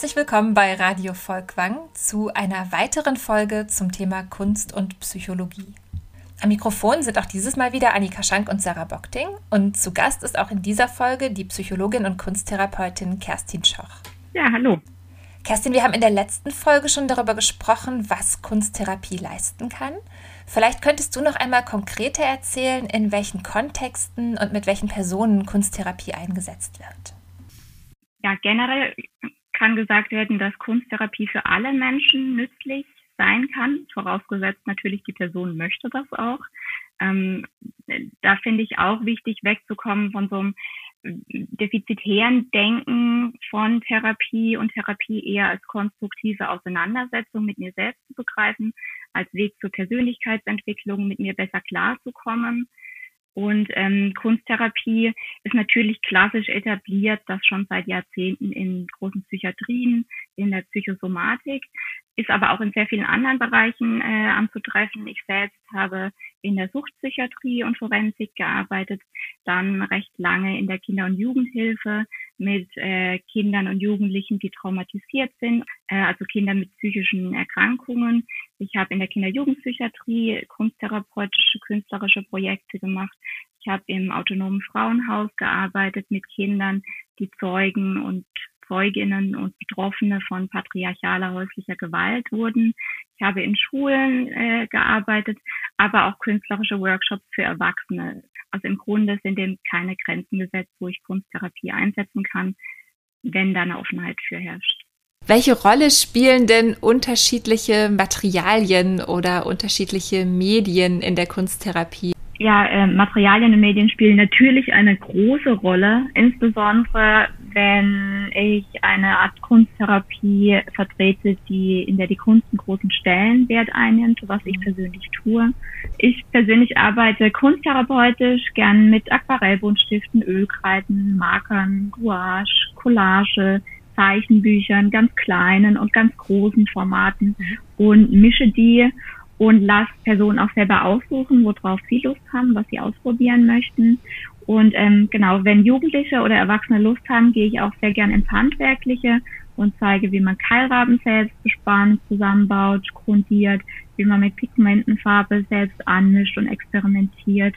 Herzlich willkommen bei Radio Volkwang zu einer weiteren Folge zum Thema Kunst und Psychologie. Am Mikrofon sind auch dieses Mal wieder Annika Schank und Sarah Bockting und zu Gast ist auch in dieser Folge die Psychologin und Kunsttherapeutin Kerstin Schoch. Ja, hallo. Kerstin, wir haben in der letzten Folge schon darüber gesprochen, was Kunsttherapie leisten kann. Vielleicht könntest du noch einmal konkreter erzählen, in welchen Kontexten und mit welchen Personen Kunsttherapie eingesetzt wird. Ja, generell kann gesagt werden, dass Kunsttherapie für alle Menschen nützlich sein kann, vorausgesetzt natürlich die Person möchte das auch. Ähm, da finde ich auch wichtig, wegzukommen von so einem defizitären Denken von Therapie und Therapie eher als konstruktive Auseinandersetzung mit mir selbst zu begreifen, als Weg zur Persönlichkeitsentwicklung, mit mir besser klarzukommen und ähm, Kunsttherapie ist natürlich klassisch etabliert, das schon seit Jahrzehnten in großen Psychiatrien, in der Psychosomatik, ist aber auch in sehr vielen anderen Bereichen äh, anzutreffen. Ich selbst habe in der Suchtpsychiatrie und Forensik gearbeitet, dann recht lange in der Kinder- und Jugendhilfe mit äh, Kindern und Jugendlichen, die traumatisiert sind, äh, also Kinder mit psychischen Erkrankungen. Ich habe in der Kinder-Jugendpsychiatrie kunsttherapeutische, künstlerische Projekte gemacht. Ich habe im autonomen Frauenhaus gearbeitet mit Kindern, die Zeugen und Zeuginnen und Betroffene von patriarchaler häuslicher Gewalt wurden. Ich habe in Schulen äh, gearbeitet, aber auch künstlerische Workshops für Erwachsene. Also im Grunde sind dem keine Grenzen gesetzt, wo ich Kunsttherapie einsetzen kann, wenn da eine Offenheit für herrscht. Welche Rolle spielen denn unterschiedliche Materialien oder unterschiedliche Medien in der Kunsttherapie? Ja, äh, Materialien und Medien spielen natürlich eine große Rolle, insbesondere wenn ich eine Art Kunsttherapie vertrete, die, in der die Kunst einen großen Stellenwert einnimmt, was ich persönlich tue. Ich persönlich arbeite kunsttherapeutisch gern mit Aquarellbuntstiften, Ölkreiden, Markern, Gouache, Collage, Zeichenbüchern, ganz kleinen und ganz großen Formaten und mische die und lasse Personen auch selber aussuchen, worauf sie Lust haben, was sie ausprobieren möchten. Und ähm, genau, wenn Jugendliche oder Erwachsene Lust haben, gehe ich auch sehr gern ins Handwerkliche und zeige, wie man Keilraben selbst bespannt, zusammenbaut, grundiert, wie man mit Pigmentenfarbe selbst anmischt und experimentiert.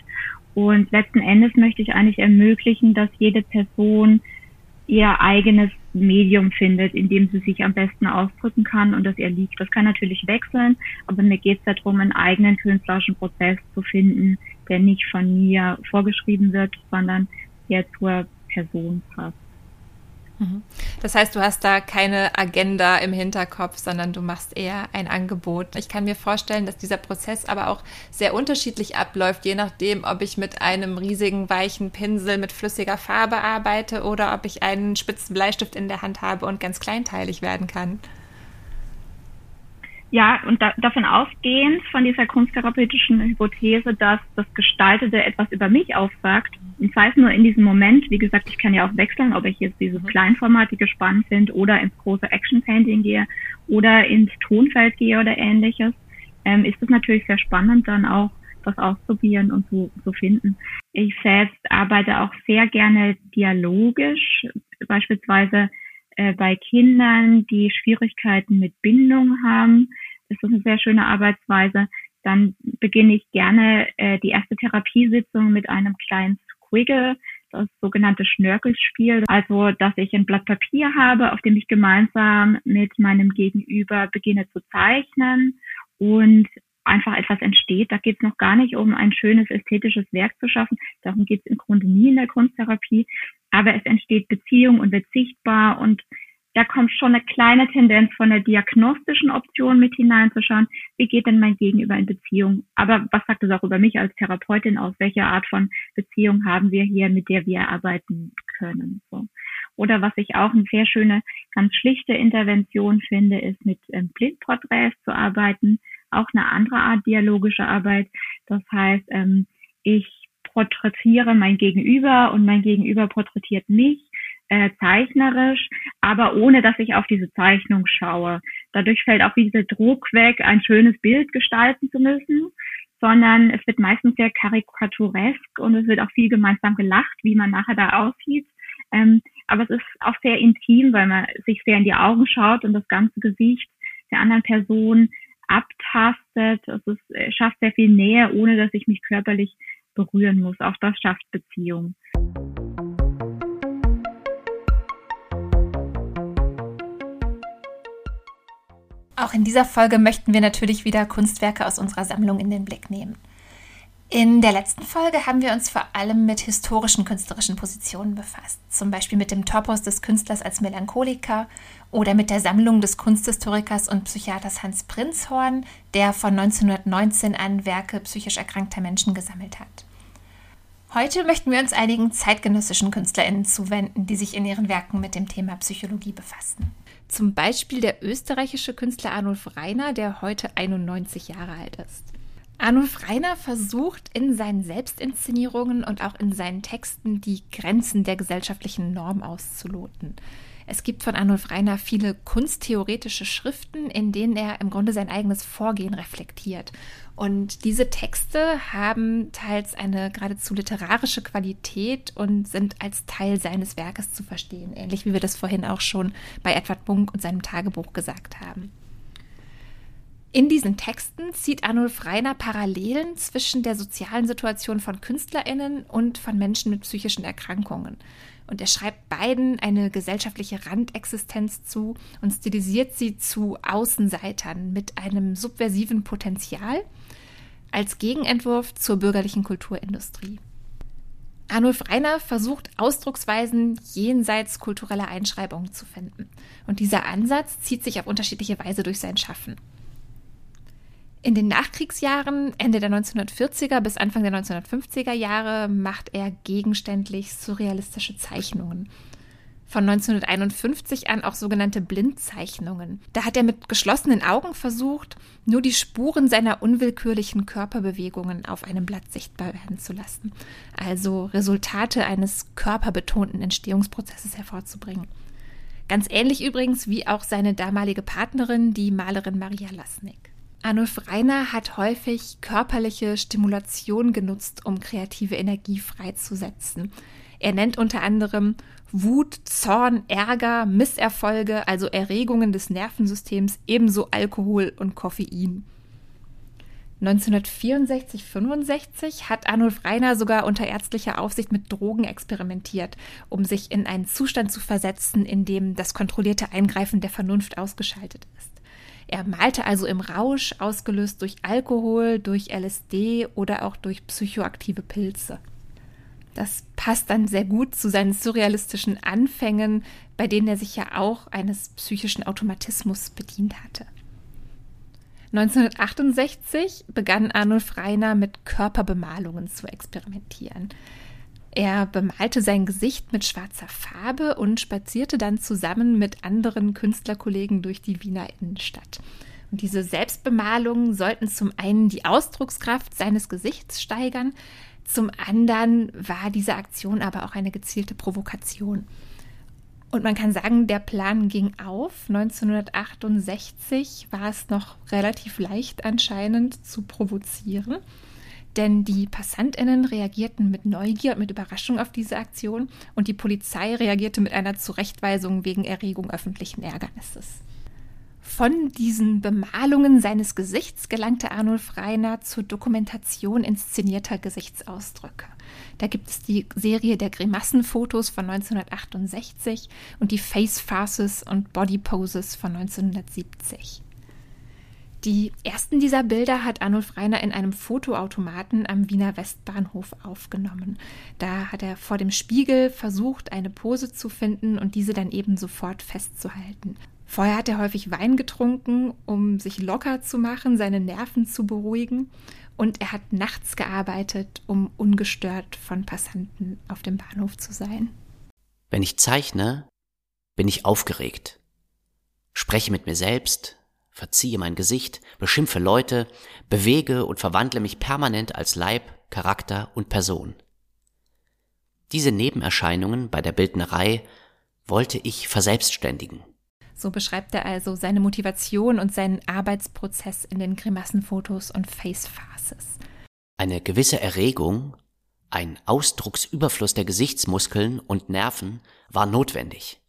Und letzten Endes möchte ich eigentlich ermöglichen, dass jede Person ihr eigenes Medium findet, in dem sie sich am besten ausdrücken kann und das ihr liegt. Das kann natürlich wechseln, aber mir geht es darum, einen eigenen künstlerischen Prozess zu finden, der nicht von mir vorgeschrieben wird, sondern der zur Person passt. Mhm. Das heißt, du hast da keine Agenda im Hinterkopf, sondern du machst eher ein Angebot. Ich kann mir vorstellen, dass dieser Prozess aber auch sehr unterschiedlich abläuft, je nachdem, ob ich mit einem riesigen weichen Pinsel mit flüssiger Farbe arbeite oder ob ich einen spitzen Bleistift in der Hand habe und ganz kleinteilig werden kann. Ja, und da, davon ausgehend von dieser kunsttherapeutischen Hypothese, dass das Gestaltete etwas über mich aussagt, und sei es nur in diesem Moment, wie gesagt, ich kann ja auch wechseln, ob ich jetzt dieses mhm. kleinformatige spannend finde oder ins große Action-Painting gehe oder ins Tonfeld gehe oder ähnliches, ähm, ist es natürlich sehr spannend, dann auch das ausprobieren und zu, zu finden. Ich selbst arbeite auch sehr gerne dialogisch, beispielsweise äh, bei Kindern, die Schwierigkeiten mit Bindung haben, ist das eine sehr schöne Arbeitsweise. Dann beginne ich gerne äh, die erste Therapiesitzung mit einem kleinen Squiggle, das sogenannte Schnörkelspiel. Also, dass ich ein Blatt Papier habe, auf dem ich gemeinsam mit meinem Gegenüber beginne zu zeichnen und einfach etwas entsteht. Da geht es noch gar nicht um ein schönes ästhetisches Werk zu schaffen. Darum geht es im Grunde nie in der Kunsttherapie. Aber es entsteht Beziehung und wird sichtbar und da kommt schon eine kleine Tendenz von der diagnostischen Option mit hineinzuschauen. Wie geht denn mein Gegenüber in Beziehung? Aber was sagt es auch über mich als Therapeutin aus? Welche Art von Beziehung haben wir hier, mit der wir arbeiten können? So. Oder was ich auch eine sehr schöne, ganz schlichte Intervention finde, ist mit ähm, Blindporträts zu arbeiten. Auch eine andere Art dialogische Arbeit. Das heißt, ähm, ich porträtiere mein Gegenüber und mein Gegenüber porträtiert mich äh, zeichnerisch, aber ohne dass ich auf diese Zeichnung schaue. Dadurch fällt auch dieser Druck weg, ein schönes Bild gestalten zu müssen, sondern es wird meistens sehr karikaturesk und es wird auch viel gemeinsam gelacht, wie man nachher da aussieht. Ähm, aber es ist auch sehr intim, weil man sich sehr in die Augen schaut und das ganze Gesicht der anderen Person abtastet. Es äh, schafft sehr viel Nähe, ohne dass ich mich körperlich berühren muss. Auch das schafft Beziehung. Auch in dieser Folge möchten wir natürlich wieder Kunstwerke aus unserer Sammlung in den Blick nehmen. In der letzten Folge haben wir uns vor allem mit historischen künstlerischen Positionen befasst, zum Beispiel mit dem Topos des Künstlers als Melancholiker oder mit der Sammlung des Kunsthistorikers und Psychiaters Hans Prinzhorn, der von 1919 an Werke psychisch erkrankter Menschen gesammelt hat. Heute möchten wir uns einigen zeitgenössischen KünstlerInnen zuwenden, die sich in ihren Werken mit dem Thema Psychologie befassen. Zum Beispiel der österreichische Künstler Arnulf Reiner, der heute 91 Jahre alt ist. Arnulf Reiner versucht in seinen Selbstinszenierungen und auch in seinen Texten die Grenzen der gesellschaftlichen Norm auszuloten. Es gibt von Arnulf Reiner viele kunsttheoretische Schriften, in denen er im Grunde sein eigenes Vorgehen reflektiert. Und diese Texte haben teils eine geradezu literarische Qualität und sind als Teil seines Werkes zu verstehen, ähnlich wie wir das vorhin auch schon bei Edward Bunk und seinem Tagebuch gesagt haben. In diesen Texten zieht Arnulf Reiner Parallelen zwischen der sozialen Situation von KünstlerInnen und von Menschen mit psychischen Erkrankungen. Und er schreibt beiden eine gesellschaftliche Randexistenz zu und stilisiert sie zu Außenseitern mit einem subversiven Potenzial als Gegenentwurf zur bürgerlichen Kulturindustrie. Arnulf Reiner versucht Ausdrucksweisen jenseits kultureller Einschreibungen zu finden. Und dieser Ansatz zieht sich auf unterschiedliche Weise durch sein Schaffen. In den Nachkriegsjahren, Ende der 1940er bis Anfang der 1950er Jahre, macht er gegenständlich surrealistische Zeichnungen. Von 1951 an auch sogenannte Blindzeichnungen. Da hat er mit geschlossenen Augen versucht, nur die Spuren seiner unwillkürlichen Körperbewegungen auf einem Blatt sichtbar werden zu lassen. Also Resultate eines körperbetonten Entstehungsprozesses hervorzubringen. Ganz ähnlich übrigens wie auch seine damalige Partnerin, die Malerin Maria Lasnik. Arnulf Reiner hat häufig körperliche Stimulation genutzt, um kreative Energie freizusetzen. Er nennt unter anderem Wut, Zorn, Ärger, Misserfolge, also Erregungen des Nervensystems, ebenso Alkohol und Koffein. 1964-65 hat Arnulf Reiner sogar unter ärztlicher Aufsicht mit Drogen experimentiert, um sich in einen Zustand zu versetzen, in dem das kontrollierte Eingreifen der Vernunft ausgeschaltet ist. Er malte also im Rausch, ausgelöst durch Alkohol, durch LSD oder auch durch psychoaktive Pilze. Das passt dann sehr gut zu seinen surrealistischen Anfängen, bei denen er sich ja auch eines psychischen Automatismus bedient hatte. 1968 begann Arnulf Reiner mit Körperbemalungen zu experimentieren. Er bemalte sein Gesicht mit schwarzer Farbe und spazierte dann zusammen mit anderen Künstlerkollegen durch die Wiener Innenstadt. Und diese Selbstbemalungen sollten zum einen die Ausdruckskraft seines Gesichts steigern, zum anderen war diese Aktion aber auch eine gezielte Provokation. Und man kann sagen, der Plan ging auf. 1968 war es noch relativ leicht anscheinend zu provozieren denn die Passantinnen reagierten mit Neugier und mit Überraschung auf diese Aktion und die Polizei reagierte mit einer Zurechtweisung wegen Erregung öffentlichen Ärgernisses. Von diesen Bemalungen seines Gesichts gelangte Arnulf Reiner zur Dokumentation inszenierter Gesichtsausdrücke. Da gibt es die Serie der Grimassenfotos von 1968 und die Face Farces und Body Poses von 1970. Die ersten dieser Bilder hat Arnulf Reiner in einem Fotoautomaten am Wiener Westbahnhof aufgenommen. Da hat er vor dem Spiegel versucht, eine Pose zu finden und diese dann eben sofort festzuhalten. Vorher hat er häufig Wein getrunken, um sich locker zu machen, seine Nerven zu beruhigen. Und er hat nachts gearbeitet, um ungestört von Passanten auf dem Bahnhof zu sein. Wenn ich zeichne, bin ich aufgeregt, spreche mit mir selbst, verziehe mein Gesicht, beschimpfe Leute, bewege und verwandle mich permanent als Leib, Charakter und Person. Diese Nebenerscheinungen bei der Bildnerei wollte ich verselbstständigen. So beschreibt er also seine Motivation und seinen Arbeitsprozess in den Grimassenfotos und Face Faces. Eine gewisse Erregung, Ein Ausdrucksüberfluss der Gesichtsmuskeln und Nerven war notwendig.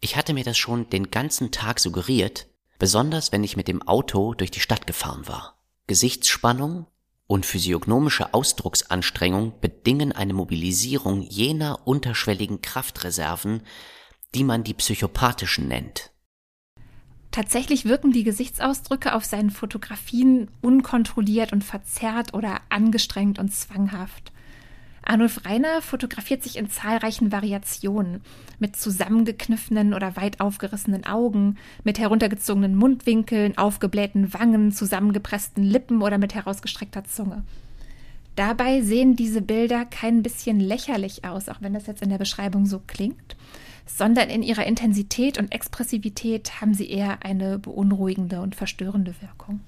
Ich hatte mir das schon den ganzen Tag suggeriert, besonders wenn ich mit dem Auto durch die Stadt gefahren war. Gesichtsspannung und physiognomische Ausdrucksanstrengung bedingen eine Mobilisierung jener unterschwelligen Kraftreserven, die man die psychopathischen nennt. Tatsächlich wirken die Gesichtsausdrücke auf seinen Fotografien unkontrolliert und verzerrt oder angestrengt und zwanghaft. Arnulf Reiner fotografiert sich in zahlreichen Variationen, mit zusammengekniffenen oder weit aufgerissenen Augen, mit heruntergezogenen Mundwinkeln, aufgeblähten Wangen, zusammengepressten Lippen oder mit herausgestreckter Zunge. Dabei sehen diese Bilder kein bisschen lächerlich aus, auch wenn das jetzt in der Beschreibung so klingt, sondern in ihrer Intensität und Expressivität haben sie eher eine beunruhigende und verstörende Wirkung.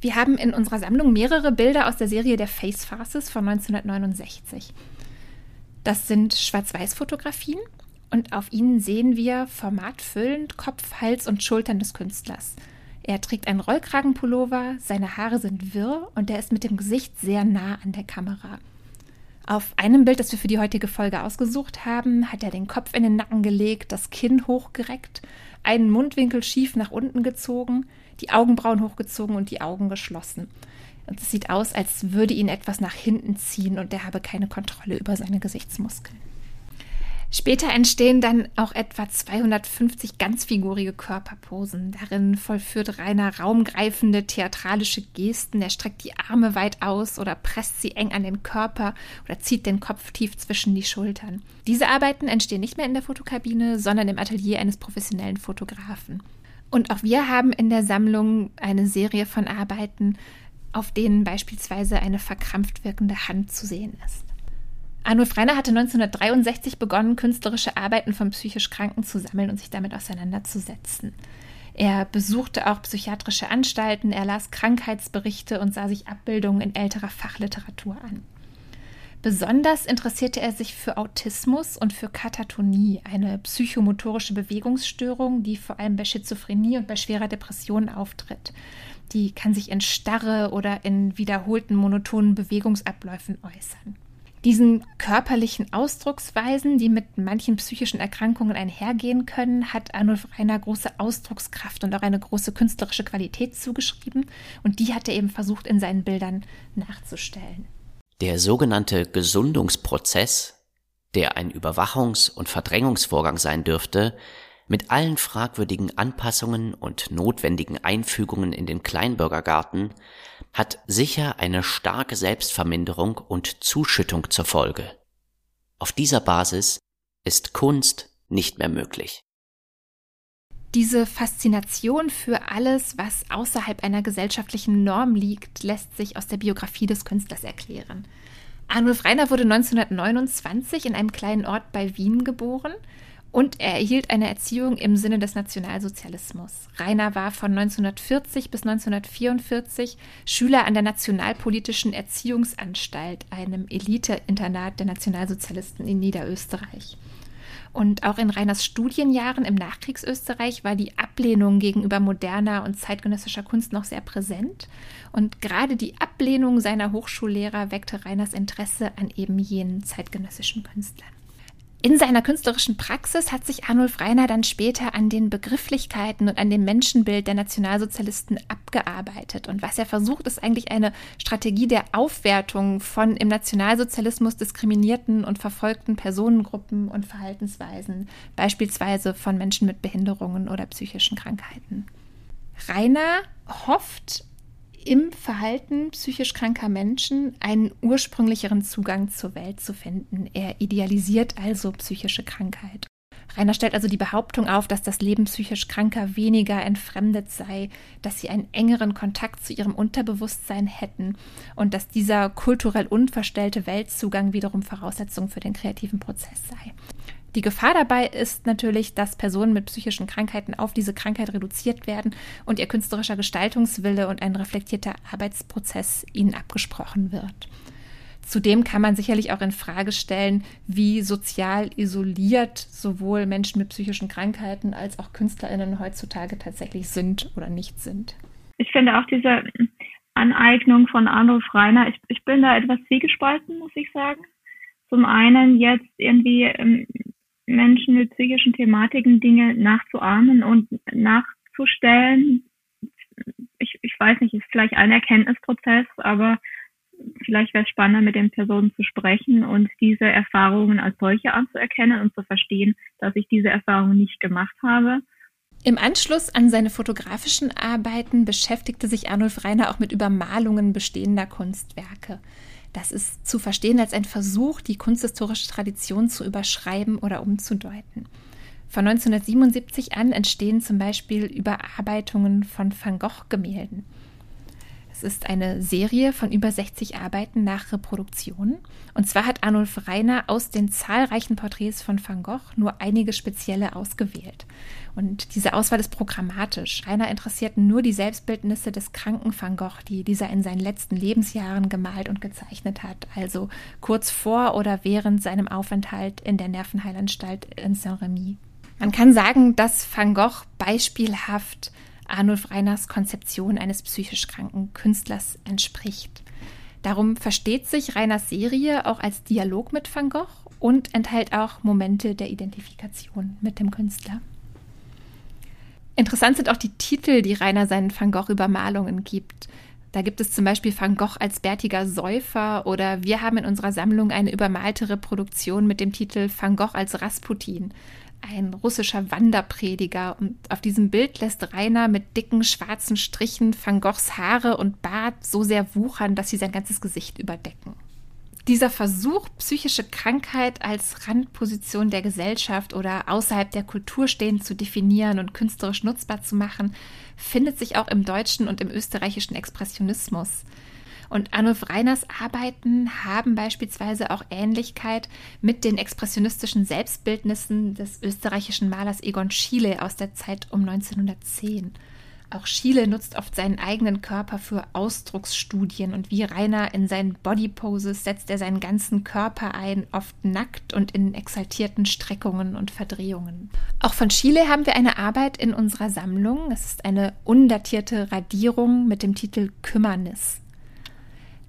Wir haben in unserer Sammlung mehrere Bilder aus der Serie der Face Farces von 1969. Das sind Schwarz-Weiß-Fotografien und auf ihnen sehen wir formatfüllend Kopf, Hals und Schultern des Künstlers. Er trägt einen Rollkragenpullover, seine Haare sind wirr und er ist mit dem Gesicht sehr nah an der Kamera. Auf einem Bild, das wir für die heutige Folge ausgesucht haben, hat er den Kopf in den Nacken gelegt, das Kinn hochgereckt, einen Mundwinkel schief nach unten gezogen, die Augenbrauen hochgezogen und die Augen geschlossen. Und es sieht aus, als würde ihn etwas nach hinten ziehen und er habe keine Kontrolle über seine Gesichtsmuskeln. Später entstehen dann auch etwa 250 ganzfigurige Körperposen. Darin vollführt Rainer raumgreifende theatralische Gesten. Er streckt die Arme weit aus oder presst sie eng an den Körper oder zieht den Kopf tief zwischen die Schultern. Diese Arbeiten entstehen nicht mehr in der Fotokabine, sondern im Atelier eines professionellen Fotografen. Und auch wir haben in der Sammlung eine Serie von Arbeiten, auf denen beispielsweise eine verkrampft wirkende Hand zu sehen ist. Arnulf Reiner hatte 1963 begonnen, künstlerische Arbeiten von psychisch Kranken zu sammeln und sich damit auseinanderzusetzen. Er besuchte auch psychiatrische Anstalten, er las Krankheitsberichte und sah sich Abbildungen in älterer Fachliteratur an. Besonders interessierte er sich für Autismus und für Katatonie, eine psychomotorische Bewegungsstörung, die vor allem bei Schizophrenie und bei schwerer Depression auftritt. Die kann sich in Starre oder in wiederholten monotonen Bewegungsabläufen äußern. Diesen körperlichen Ausdrucksweisen, die mit manchen psychischen Erkrankungen einhergehen können, hat Arnulf Reiner große Ausdruckskraft und auch eine große künstlerische Qualität zugeschrieben. Und die hat er eben versucht, in seinen Bildern nachzustellen. Der sogenannte Gesundungsprozess, der ein Überwachungs- und Verdrängungsvorgang sein dürfte, mit allen fragwürdigen Anpassungen und notwendigen Einfügungen in den Kleinbürgergarten, hat sicher eine starke Selbstverminderung und Zuschüttung zur Folge. Auf dieser Basis ist Kunst nicht mehr möglich. Diese Faszination für alles, was außerhalb einer gesellschaftlichen Norm liegt, lässt sich aus der Biografie des Künstlers erklären. Arnulf Reiner wurde 1929 in einem kleinen Ort bei Wien geboren und er erhielt eine Erziehung im Sinne des Nationalsozialismus. Rainer war von 1940 bis 1944 Schüler an der Nationalpolitischen Erziehungsanstalt, einem Elite-Internat der Nationalsozialisten in Niederösterreich. Und auch in Reiners Studienjahren im Nachkriegsösterreich war die Ablehnung gegenüber moderner und zeitgenössischer Kunst noch sehr präsent. Und gerade die Ablehnung seiner Hochschullehrer weckte Reiners Interesse an eben jenen zeitgenössischen Künstlern. In seiner künstlerischen Praxis hat sich Arnulf Reiner dann später an den Begrifflichkeiten und an dem Menschenbild der Nationalsozialisten abgearbeitet. Und was er versucht, ist eigentlich eine Strategie der Aufwertung von im Nationalsozialismus diskriminierten und verfolgten Personengruppen und Verhaltensweisen, beispielsweise von Menschen mit Behinderungen oder psychischen Krankheiten. Rainer hofft im Verhalten psychisch kranker Menschen einen ursprünglicheren Zugang zur Welt zu finden. Er idealisiert also psychische Krankheit. Rainer stellt also die Behauptung auf, dass das Leben psychisch Kranker weniger entfremdet sei, dass sie einen engeren Kontakt zu ihrem Unterbewusstsein hätten und dass dieser kulturell unverstellte Weltzugang wiederum Voraussetzung für den kreativen Prozess sei. Die Gefahr dabei ist natürlich, dass Personen mit psychischen Krankheiten auf diese Krankheit reduziert werden und ihr künstlerischer Gestaltungswille und ein reflektierter Arbeitsprozess ihnen abgesprochen wird. Zudem kann man sicherlich auch in Frage stellen, wie sozial isoliert sowohl Menschen mit psychischen Krankheiten als auch KünstlerInnen heutzutage tatsächlich sind oder nicht sind. Ich finde auch diese Aneignung von Arnulf Reiner, ich, ich bin da etwas zwiegespalten, muss ich sagen. Zum einen jetzt irgendwie ähm, Menschen mit psychischen Thematiken Dinge nachzuahmen und nachzustellen. Ich, ich weiß nicht, ist vielleicht ein Erkenntnisprozess, aber vielleicht wäre es spannender, mit den Personen zu sprechen und diese Erfahrungen als solche anzuerkennen und zu verstehen, dass ich diese Erfahrungen nicht gemacht habe. Im Anschluss an seine fotografischen Arbeiten beschäftigte sich Arnulf Reiner auch mit Übermalungen bestehender Kunstwerke. Das ist zu verstehen als ein Versuch, die kunsthistorische Tradition zu überschreiben oder umzudeuten. Von 1977 an entstehen zum Beispiel Überarbeitungen von Van Gogh-Gemälden. Es ist eine Serie von über 60 Arbeiten nach Reproduktion. Und zwar hat Arnulf Reiner aus den zahlreichen Porträts von Van Gogh nur einige spezielle ausgewählt. Und diese Auswahl ist programmatisch. Rainer interessierten nur die Selbstbildnisse des kranken Van Gogh, die dieser in seinen letzten Lebensjahren gemalt und gezeichnet hat, also kurz vor oder während seinem Aufenthalt in der Nervenheilanstalt in Saint-Remy. Man kann sagen, dass Van Gogh beispielhaft Arnulf Reiners Konzeption eines psychisch kranken Künstlers entspricht. Darum versteht sich Reiners Serie auch als Dialog mit Van Gogh und enthält auch Momente der Identifikation mit dem Künstler. Interessant sind auch die Titel, die Rainer seinen Van Gogh-Übermalungen gibt. Da gibt es zum Beispiel Van Gogh als bärtiger Säufer oder wir haben in unserer Sammlung eine übermalte Reproduktion mit dem Titel Van Gogh als Rasputin ein russischer Wanderprediger. Und auf diesem Bild lässt Rainer mit dicken schwarzen Strichen Van Goghs Haare und Bart so sehr wuchern, dass sie sein ganzes Gesicht überdecken. Dieser Versuch, psychische Krankheit als Randposition der Gesellschaft oder außerhalb der Kultur stehend zu definieren und künstlerisch nutzbar zu machen, findet sich auch im deutschen und im österreichischen Expressionismus. Und Arnulf Reiners Arbeiten haben beispielsweise auch Ähnlichkeit mit den expressionistischen Selbstbildnissen des österreichischen Malers Egon Schiele aus der Zeit um 1910. Auch Schiele nutzt oft seinen eigenen Körper für Ausdrucksstudien und wie Rainer in seinen Bodyposes setzt er seinen ganzen Körper ein, oft nackt und in exaltierten Streckungen und Verdrehungen. Auch von Schiele haben wir eine Arbeit in unserer Sammlung. Es ist eine undatierte Radierung mit dem Titel Kümmernis.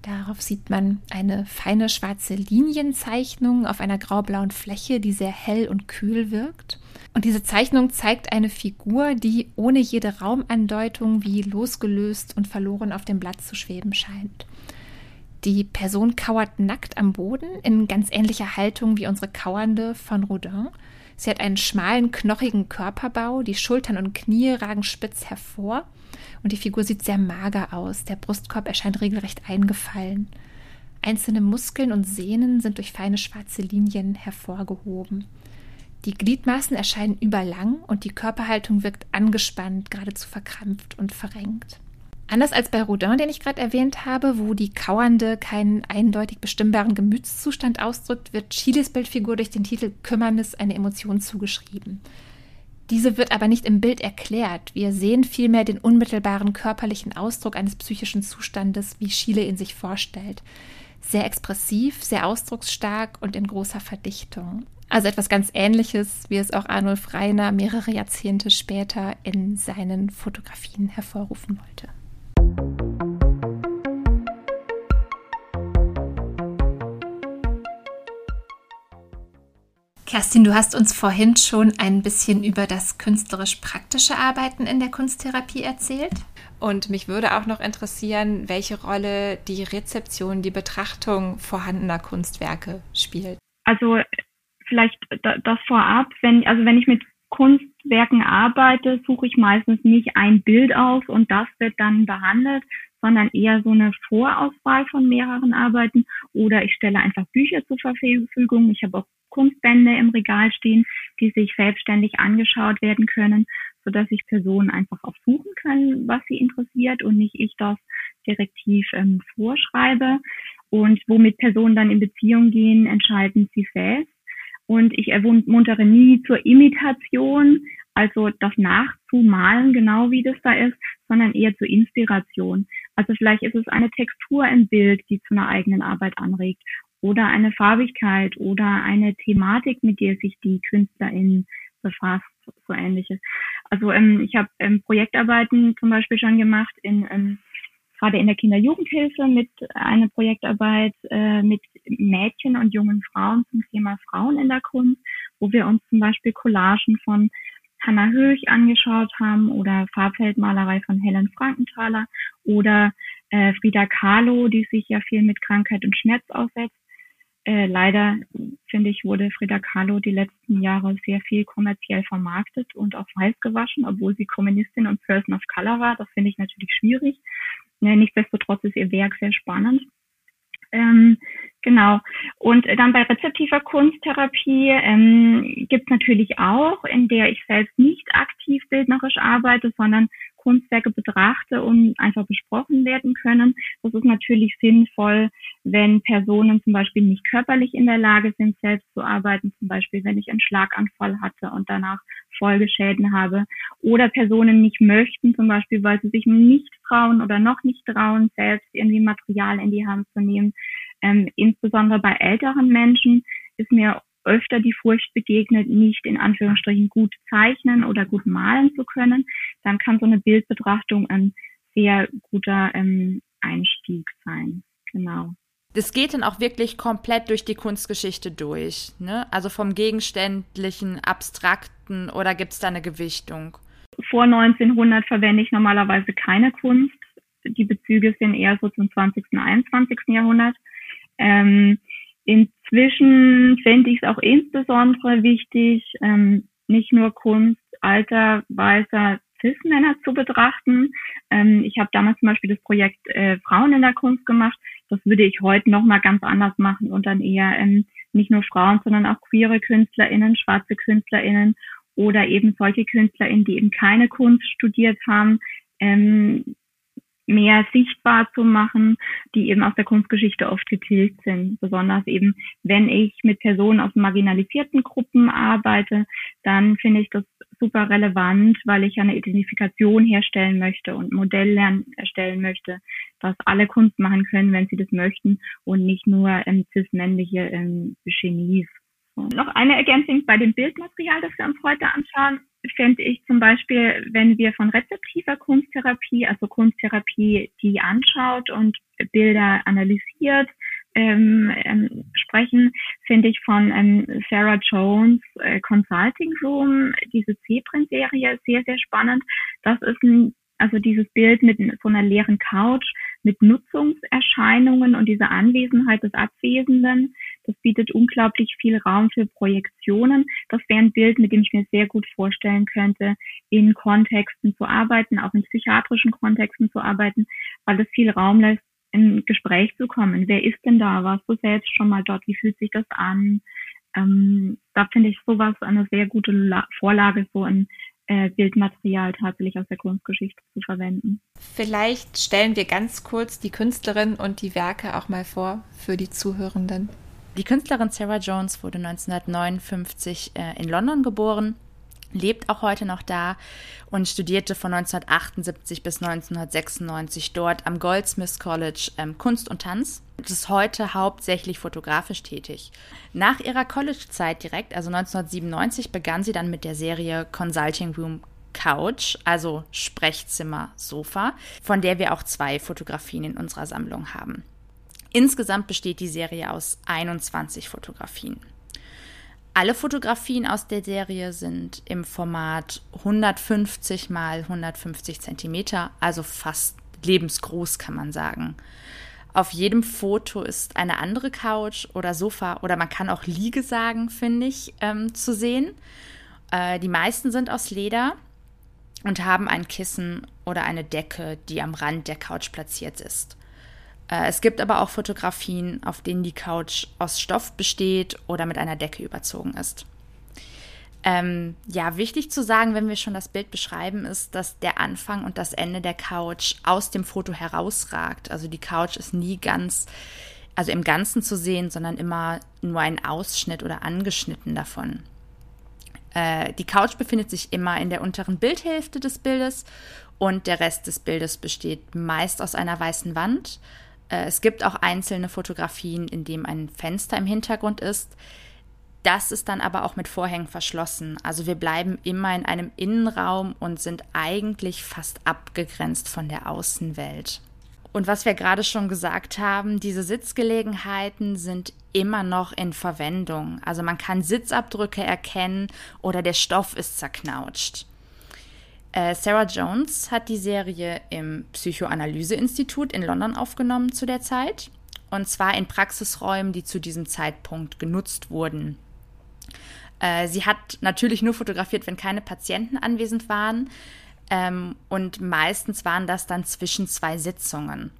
Darauf sieht man eine feine schwarze Linienzeichnung auf einer graublauen Fläche, die sehr hell und kühl wirkt. Und diese Zeichnung zeigt eine Figur, die ohne jede Raumandeutung wie losgelöst und verloren auf dem Blatt zu schweben scheint. Die Person kauert nackt am Boden in ganz ähnlicher Haltung wie unsere Kauernde von Rodin. Sie hat einen schmalen, knochigen Körperbau, die Schultern und Knie ragen spitz hervor und die Figur sieht sehr mager aus. Der Brustkorb erscheint regelrecht eingefallen. Einzelne Muskeln und Sehnen sind durch feine schwarze Linien hervorgehoben. Die Gliedmaßen erscheinen überlang und die Körperhaltung wirkt angespannt, geradezu verkrampft und verrenkt. Anders als bei Rodin, den ich gerade erwähnt habe, wo die Kauernde keinen eindeutig bestimmbaren Gemütszustand ausdrückt, wird Chiles Bildfigur durch den Titel Kümmernis eine Emotion zugeschrieben. Diese wird aber nicht im Bild erklärt. Wir sehen vielmehr den unmittelbaren körperlichen Ausdruck eines psychischen Zustandes, wie Schiele ihn sich vorstellt. Sehr expressiv, sehr ausdrucksstark und in großer Verdichtung. Also etwas ganz Ähnliches, wie es auch Arnulf Reiner mehrere Jahrzehnte später in seinen Fotografien hervorrufen wollte. Kerstin, du hast uns vorhin schon ein bisschen über das künstlerisch-praktische Arbeiten in der Kunsttherapie erzählt. Und mich würde auch noch interessieren, welche Rolle die Rezeption, die Betrachtung vorhandener Kunstwerke spielt. Also vielleicht das vorab, wenn, also wenn ich mit Kunstwerken arbeite, suche ich meistens nicht ein Bild aus und das wird dann behandelt, sondern eher so eine Vorauswahl von mehreren Arbeiten oder ich stelle einfach Bücher zur Verfügung. Ich habe auch Kunstbände im Regal stehen, die sich selbstständig angeschaut werden können, so dass sich Personen einfach auch suchen können, was sie interessiert und nicht ich das direktiv ähm, vorschreibe. Und womit Personen dann in Beziehung gehen, entscheiden sie selbst. Und ich ermuntere nie zur Imitation, also das nachzumalen, genau wie das da ist, sondern eher zur Inspiration. Also vielleicht ist es eine Textur im Bild, die zu einer eigenen Arbeit anregt oder eine Farbigkeit oder eine Thematik, mit der sich die Künstlerin befasst, so ähnliches. Also ähm, ich habe ähm, Projektarbeiten zum Beispiel schon gemacht in ähm, gerade in der Kinderjugendhilfe mit einer Projektarbeit äh, mit Mädchen und jungen Frauen zum Thema Frauen in der Kunst, wo wir uns zum Beispiel Collagen von Hannah Höch angeschaut haben oder Farbfeldmalerei von Helen Frankenthaler oder äh, Frida Kahlo, die sich ja viel mit Krankheit und Schmerz aussetzt. Äh, leider, finde ich, wurde Frida Kahlo die letzten Jahre sehr viel kommerziell vermarktet und auch weiß gewaschen, obwohl sie Kommunistin und Person of Color war. Das finde ich natürlich schwierig. Ja, nichtsdestotrotz ist ihr Werk sehr spannend. Ähm, genau. Und dann bei rezeptiver Kunsttherapie ähm, gibt es natürlich auch, in der ich selbst nicht aktiv bildnerisch arbeite, sondern Kunstwerke betrachte und einfach besprochen werden können. Das ist natürlich sinnvoll, wenn Personen zum Beispiel nicht körperlich in der Lage sind, selbst zu arbeiten, zum Beispiel wenn ich einen Schlaganfall hatte und danach Folgeschäden habe oder Personen nicht möchten, zum Beispiel weil sie sich nicht trauen oder noch nicht trauen, selbst irgendwie Material in die Hand zu nehmen. Ähm, insbesondere bei älteren Menschen ist mir öfter die Furcht begegnet, nicht in Anführungsstrichen gut zeichnen oder gut malen zu können, dann kann so eine Bildbetrachtung ein sehr guter ähm, Einstieg sein. Genau. Das geht dann auch wirklich komplett durch die Kunstgeschichte durch, ne? Also vom Gegenständlichen, Abstrakten oder gibt es da eine Gewichtung? Vor 1900 verwende ich normalerweise keine Kunst. Die Bezüge sind eher so zum 20. und 21. Jahrhundert. Ähm, Inzwischen fände ich es auch insbesondere wichtig, ähm, nicht nur Kunst alter, weißer Cis-Männer zu betrachten. Ähm, ich habe damals zum Beispiel das Projekt äh, Frauen in der Kunst gemacht. Das würde ich heute nochmal ganz anders machen und dann eher ähm, nicht nur Frauen, sondern auch queere KünstlerInnen, schwarze KünstlerInnen oder eben solche KünstlerInnen, die eben keine Kunst studiert haben, ähm, mehr sichtbar zu machen, die eben aus der Kunstgeschichte oft getilgt sind. Besonders eben, wenn ich mit Personen aus marginalisierten Gruppen arbeite, dann finde ich das super relevant, weil ich eine Identifikation herstellen möchte und Modelllernen erstellen möchte, dass alle Kunst machen können, wenn sie das möchten und nicht nur ähm, cis-männliche ähm, Genies. Noch eine Ergänzung bei dem Bildmaterial, das wir uns heute anschauen fände ich zum Beispiel, wenn wir von rezeptiver Kunsttherapie, also Kunsttherapie, die anschaut und Bilder analysiert, ähm, ähm, sprechen, finde ich von ähm, Sarah Jones äh, Consulting Room, diese C-Print-Serie, sehr, sehr spannend. Das ist ein, also dieses Bild mit so einer leeren Couch mit Nutzungserscheinungen und dieser Anwesenheit des Abwesenden. Das bietet unglaublich viel Raum für Projektionen. Das wäre ein Bild, mit dem ich mir sehr gut vorstellen könnte, in Kontexten zu arbeiten, auch in psychiatrischen Kontexten zu arbeiten, weil es viel Raum lässt, in Gespräch zu kommen. Wer ist denn da? Warst du selbst schon mal dort? Wie fühlt sich das an? Ähm, da finde ich sowas eine sehr gute La Vorlage, so ein Bildmaterial tatsächlich aus der Kunstgeschichte zu verwenden. Vielleicht stellen wir ganz kurz die Künstlerin und die Werke auch mal vor für die Zuhörenden. Die Künstlerin Sarah Jones wurde 1959 äh, in London geboren lebt auch heute noch da und studierte von 1978 bis 1996 dort am Goldsmiths College ähm, Kunst und Tanz. Ist heute hauptsächlich fotografisch tätig. Nach ihrer College-Zeit direkt, also 1997, begann sie dann mit der Serie Consulting Room Couch, also Sprechzimmer Sofa, von der wir auch zwei Fotografien in unserer Sammlung haben. Insgesamt besteht die Serie aus 21 Fotografien. Alle Fotografien aus der Serie sind im Format 150 mal 150 Zentimeter, also fast lebensgroß kann man sagen. Auf jedem Foto ist eine andere Couch oder Sofa oder man kann auch Liege sagen, finde ich, ähm, zu sehen. Äh, die meisten sind aus Leder und haben ein Kissen oder eine Decke, die am Rand der Couch platziert ist. Äh, es gibt aber auch Fotografien, auf denen die Couch aus Stoff besteht oder mit einer Decke überzogen ist. Ähm, ja, wichtig zu sagen, wenn wir schon das Bild beschreiben, ist, dass der Anfang und das Ende der Couch aus dem Foto herausragt. Also die Couch ist nie ganz, also im Ganzen zu sehen, sondern immer nur ein Ausschnitt oder angeschnitten davon. Äh, die Couch befindet sich immer in der unteren Bildhälfte des Bildes und der Rest des Bildes besteht meist aus einer weißen Wand es gibt auch einzelne Fotografien, in denen ein Fenster im Hintergrund ist. Das ist dann aber auch mit Vorhängen verschlossen. Also wir bleiben immer in einem Innenraum und sind eigentlich fast abgegrenzt von der Außenwelt. Und was wir gerade schon gesagt haben, diese Sitzgelegenheiten sind immer noch in Verwendung. Also man kann Sitzabdrücke erkennen oder der Stoff ist zerknautscht. Äh, Sarah Jones hat die Serie im Psychoanalyse-Institut in London aufgenommen zu der Zeit. Und zwar in Praxisräumen, die zu diesem Zeitpunkt genutzt wurden. Äh, sie hat natürlich nur fotografiert, wenn keine Patienten anwesend waren. Ähm, und meistens waren das dann zwischen zwei Sitzungen.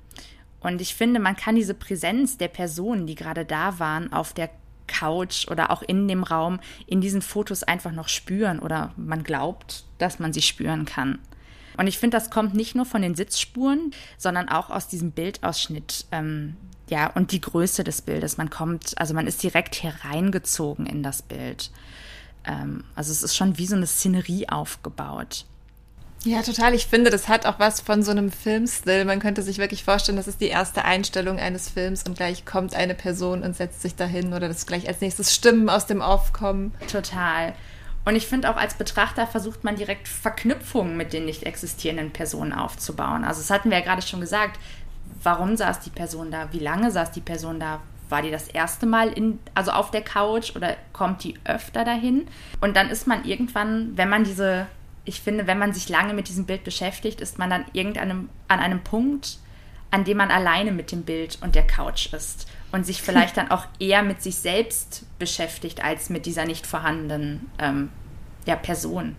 Und ich finde, man kann diese Präsenz der Personen, die gerade da waren, auf der Couch oder auch in dem Raum in diesen Fotos einfach noch spüren oder man glaubt, dass man sie spüren kann. Und ich finde, das kommt nicht nur von den Sitzspuren, sondern auch aus diesem Bildausschnitt. Ähm, ja, und die Größe des Bildes. Man kommt, also man ist direkt hereingezogen in das Bild. Ähm, also es ist schon wie so eine Szenerie aufgebaut. Ja, total. Ich finde, das hat auch was von so einem Filmstil. Man könnte sich wirklich vorstellen, das ist die erste Einstellung eines Films und gleich kommt eine Person und setzt sich dahin oder dass gleich als nächstes Stimmen aus dem Off kommen. Total. Und ich finde auch als Betrachter versucht man direkt Verknüpfungen mit den nicht existierenden Personen aufzubauen. Also das hatten wir ja gerade schon gesagt. Warum saß die Person da? Wie lange saß die Person da? War die das erste Mal in, also auf der Couch oder kommt die öfter dahin? Und dann ist man irgendwann, wenn man diese ich finde, wenn man sich lange mit diesem Bild beschäftigt, ist man dann irgendeinem an einem Punkt, an dem man alleine mit dem Bild und der Couch ist und sich vielleicht dann auch eher mit sich selbst beschäftigt als mit dieser nicht vorhandenen ähm, ja, Person.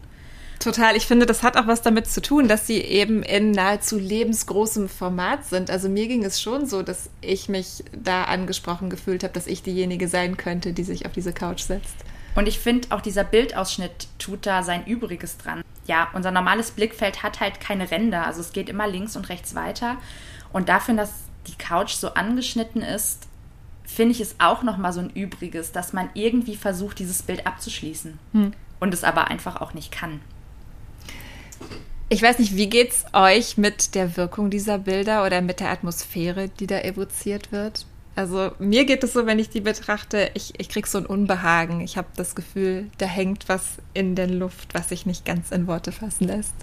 Total. Ich finde, das hat auch was damit zu tun, dass sie eben in nahezu lebensgroßem Format sind. Also mir ging es schon so, dass ich mich da angesprochen gefühlt habe, dass ich diejenige sein könnte, die sich auf diese Couch setzt. Und ich finde, auch dieser Bildausschnitt tut da sein Übriges dran. Ja, unser normales Blickfeld hat halt keine Ränder. Also es geht immer links und rechts weiter. Und dafür, dass die Couch so angeschnitten ist, finde ich es auch nochmal so ein Übriges, dass man irgendwie versucht, dieses Bild abzuschließen. Hm. Und es aber einfach auch nicht kann. Ich weiß nicht, wie geht's euch mit der Wirkung dieser Bilder oder mit der Atmosphäre, die da evoziert wird? Also mir geht es so, wenn ich die betrachte, ich, ich kriege so ein Unbehagen. Ich habe das Gefühl, da hängt was in der Luft, was sich nicht ganz in Worte fassen lässt.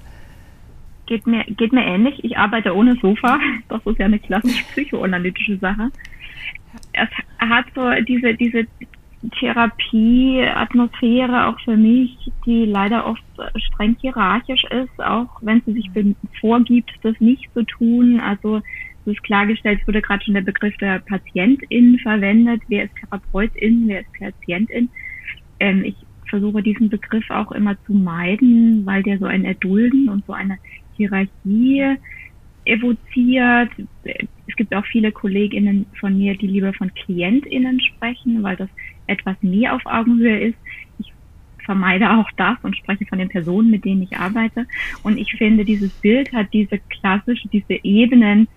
Geht mir, geht mir ähnlich. Ich arbeite ohne Sofa. Das ist ja eine klassisch psychoanalytische Sache. Es hat so diese, diese Therapieatmosphäre auch für mich, die leider oft streng hierarchisch ist, auch wenn sie sich vorgibt, das nicht zu tun. Also ist klargestellt, wurde gerade schon der Begriff der Patientin verwendet. Wer ist Therapeutin, wer ist Patientin? Ähm, ich versuche diesen Begriff auch immer zu meiden, weil der so ein Erdulden und so eine Hierarchie evoziert. Es gibt auch viele KollegInnen von mir, die lieber von KlientInnen sprechen, weil das etwas mehr auf Augenhöhe ist. Ich vermeide auch das und spreche von den Personen, mit denen ich arbeite. Und ich finde, dieses Bild hat diese klassische, diese Ebenen,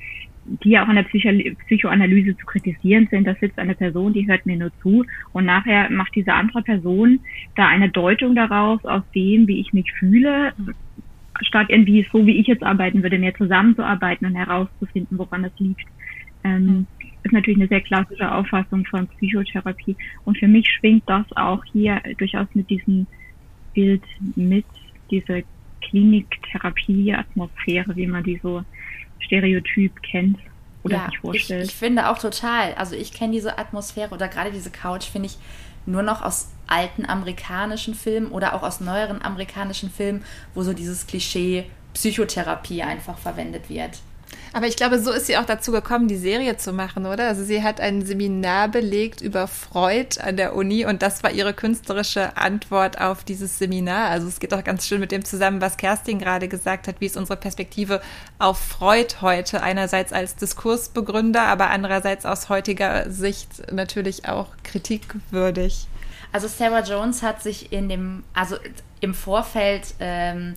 die auch an der Psycho Psychoanalyse zu kritisieren sind. Da sitzt eine Person, die hört mir nur zu und nachher macht diese andere Person da eine Deutung daraus aus dem, wie ich mich fühle, statt irgendwie so, wie ich jetzt arbeiten würde, mehr zusammenzuarbeiten und herauszufinden, woran es liegt. Ähm, ist natürlich eine sehr klassische Auffassung von Psychotherapie. Und für mich schwingt das auch hier durchaus mit diesem Bild mit, diese Kliniktherapie-Atmosphäre, wie man die so Stereotyp kennt oder ja, sich vorstellt. Ich, ich finde auch total. Also ich kenne diese Atmosphäre oder gerade diese Couch finde ich nur noch aus alten amerikanischen Filmen oder auch aus neueren amerikanischen Filmen, wo so dieses Klischee Psychotherapie einfach verwendet wird. Aber ich glaube, so ist sie auch dazu gekommen, die Serie zu machen, oder? Also sie hat ein Seminar belegt über Freud an der Uni und das war ihre künstlerische Antwort auf dieses Seminar. Also es geht auch ganz schön mit dem zusammen, was Kerstin gerade gesagt hat, wie ist unsere Perspektive auf Freud heute. Einerseits als Diskursbegründer, aber andererseits aus heutiger Sicht natürlich auch kritikwürdig. Also Sarah Jones hat sich in dem, also im Vorfeld ähm,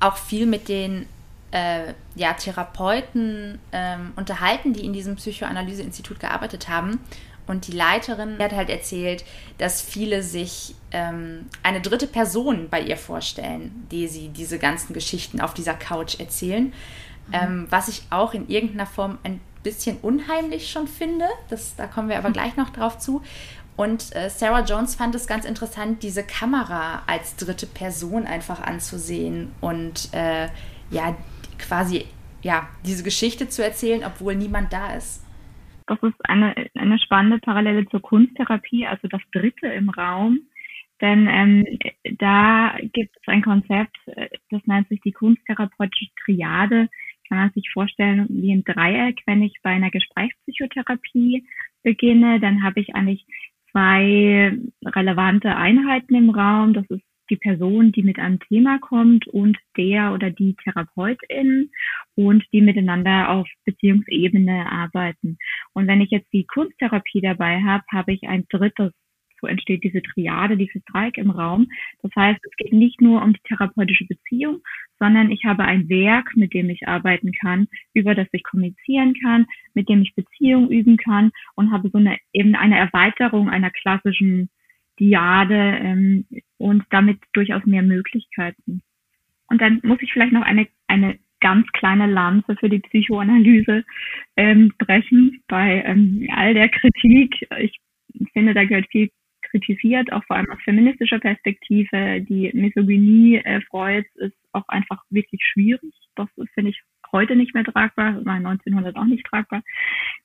auch viel mit den äh, ja, Therapeuten ähm, unterhalten, die in diesem Psychoanalyse-Institut gearbeitet haben. Und die Leiterin hat halt erzählt, dass viele sich ähm, eine dritte Person bei ihr vorstellen, die sie diese ganzen Geschichten auf dieser Couch erzählen. Mhm. Ähm, was ich auch in irgendeiner Form ein bisschen unheimlich schon finde. Das, da kommen wir aber gleich noch drauf zu. Und äh, Sarah Jones fand es ganz interessant, diese Kamera als dritte Person einfach anzusehen und äh, ja, quasi ja, diese Geschichte zu erzählen, obwohl niemand da ist. Das ist eine, eine spannende Parallele zur Kunsttherapie, also das Dritte im Raum. Denn ähm, da gibt es ein Konzept, äh, das nennt sich die kunsttherapeutische Triade. Kann man sich vorstellen wie ein Dreieck, wenn ich bei einer Gesprächspsychotherapie beginne, dann habe ich eigentlich zwei relevante Einheiten im Raum. Das ist die Person, die mit einem Thema kommt und der oder die Therapeutin und die miteinander auf Beziehungsebene arbeiten. Und wenn ich jetzt die Kunsttherapie dabei habe, habe ich ein drittes so entsteht diese Triade, dieses Dreieck im Raum. Das heißt, es geht nicht nur um die therapeutische Beziehung, sondern ich habe ein Werk, mit dem ich arbeiten kann, über das ich kommunizieren kann, mit dem ich Beziehung üben kann und habe so eine eben eine Erweiterung einer klassischen Diade ähm, und damit durchaus mehr Möglichkeiten. Und dann muss ich vielleicht noch eine, eine ganz kleine Lanze für die Psychoanalyse ähm, brechen bei ähm, all der Kritik. Ich finde, da gehört viel kritisiert, auch vor allem aus feministischer Perspektive. Die Misogynie äh, Freuds ist auch einfach wirklich schwierig. Das finde ich heute nicht mehr tragbar, war 1900 auch nicht tragbar.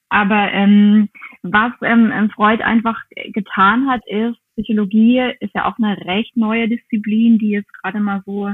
Aber ähm, was ähm, Freud einfach getan hat, ist, Psychologie ist ja auch eine recht neue Disziplin, die jetzt gerade mal so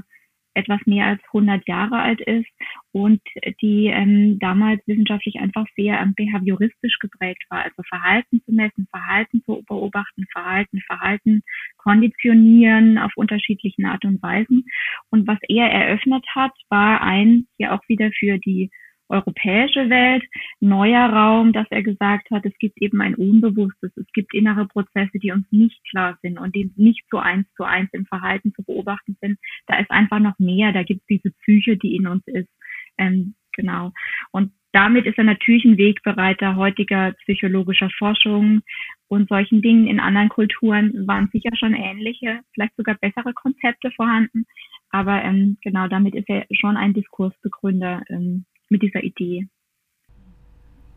etwas mehr als 100 Jahre alt ist und die ähm, damals wissenschaftlich einfach sehr ähm, behavioristisch geprägt war, also Verhalten zu messen, Verhalten zu beobachten, Verhalten, Verhalten konditionieren auf unterschiedlichen Art und Weisen. Und was er eröffnet hat, war ein, hier auch wieder für die europäische Welt, neuer Raum, dass er gesagt hat, es gibt eben ein Unbewusstes, es gibt innere Prozesse, die uns nicht klar sind und die nicht so eins zu eins im Verhalten zu beobachten sind. Da ist einfach noch mehr, da gibt es diese Psyche, die in uns ist. Ähm, genau. Und damit ist er natürlich ein Wegbereiter heutiger psychologischer Forschung und solchen Dingen. In anderen Kulturen waren sicher schon ähnliche, vielleicht sogar bessere Konzepte vorhanden. Aber ähm, genau damit ist er schon ein Diskursbegründer ähm, mit dieser Idee.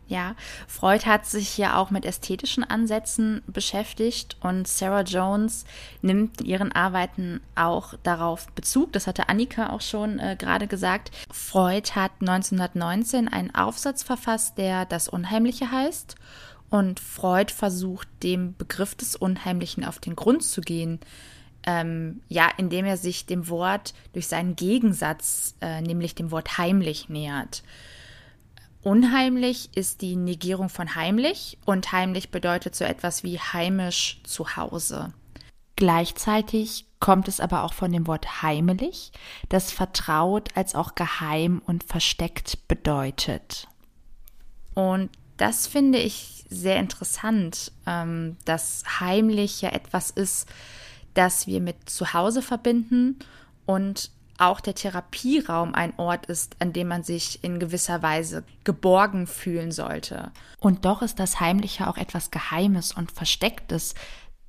Ja, Freud hat sich ja auch mit ästhetischen Ansätzen beschäftigt und Sarah Jones nimmt in ihren Arbeiten auch darauf Bezug. Das hatte Annika auch schon äh, gerade gesagt. Freud hat 1919 einen Aufsatz verfasst, der Das Unheimliche heißt. Und Freud versucht, dem Begriff des Unheimlichen auf den Grund zu gehen. Ähm, ja, indem er sich dem Wort durch seinen Gegensatz, äh, nämlich dem Wort heimlich, nähert. Unheimlich ist die Negierung von heimlich und heimlich bedeutet so etwas wie heimisch zu Hause. Gleichzeitig kommt es aber auch von dem Wort heimelig, das vertraut als auch geheim und versteckt bedeutet. Und das finde ich sehr interessant, ähm, dass heimlich ja etwas ist, das wir mit Zuhause verbinden und auch der Therapieraum ein Ort ist, an dem man sich in gewisser Weise geborgen fühlen sollte. Und doch ist das Heimliche auch etwas Geheimes und Verstecktes,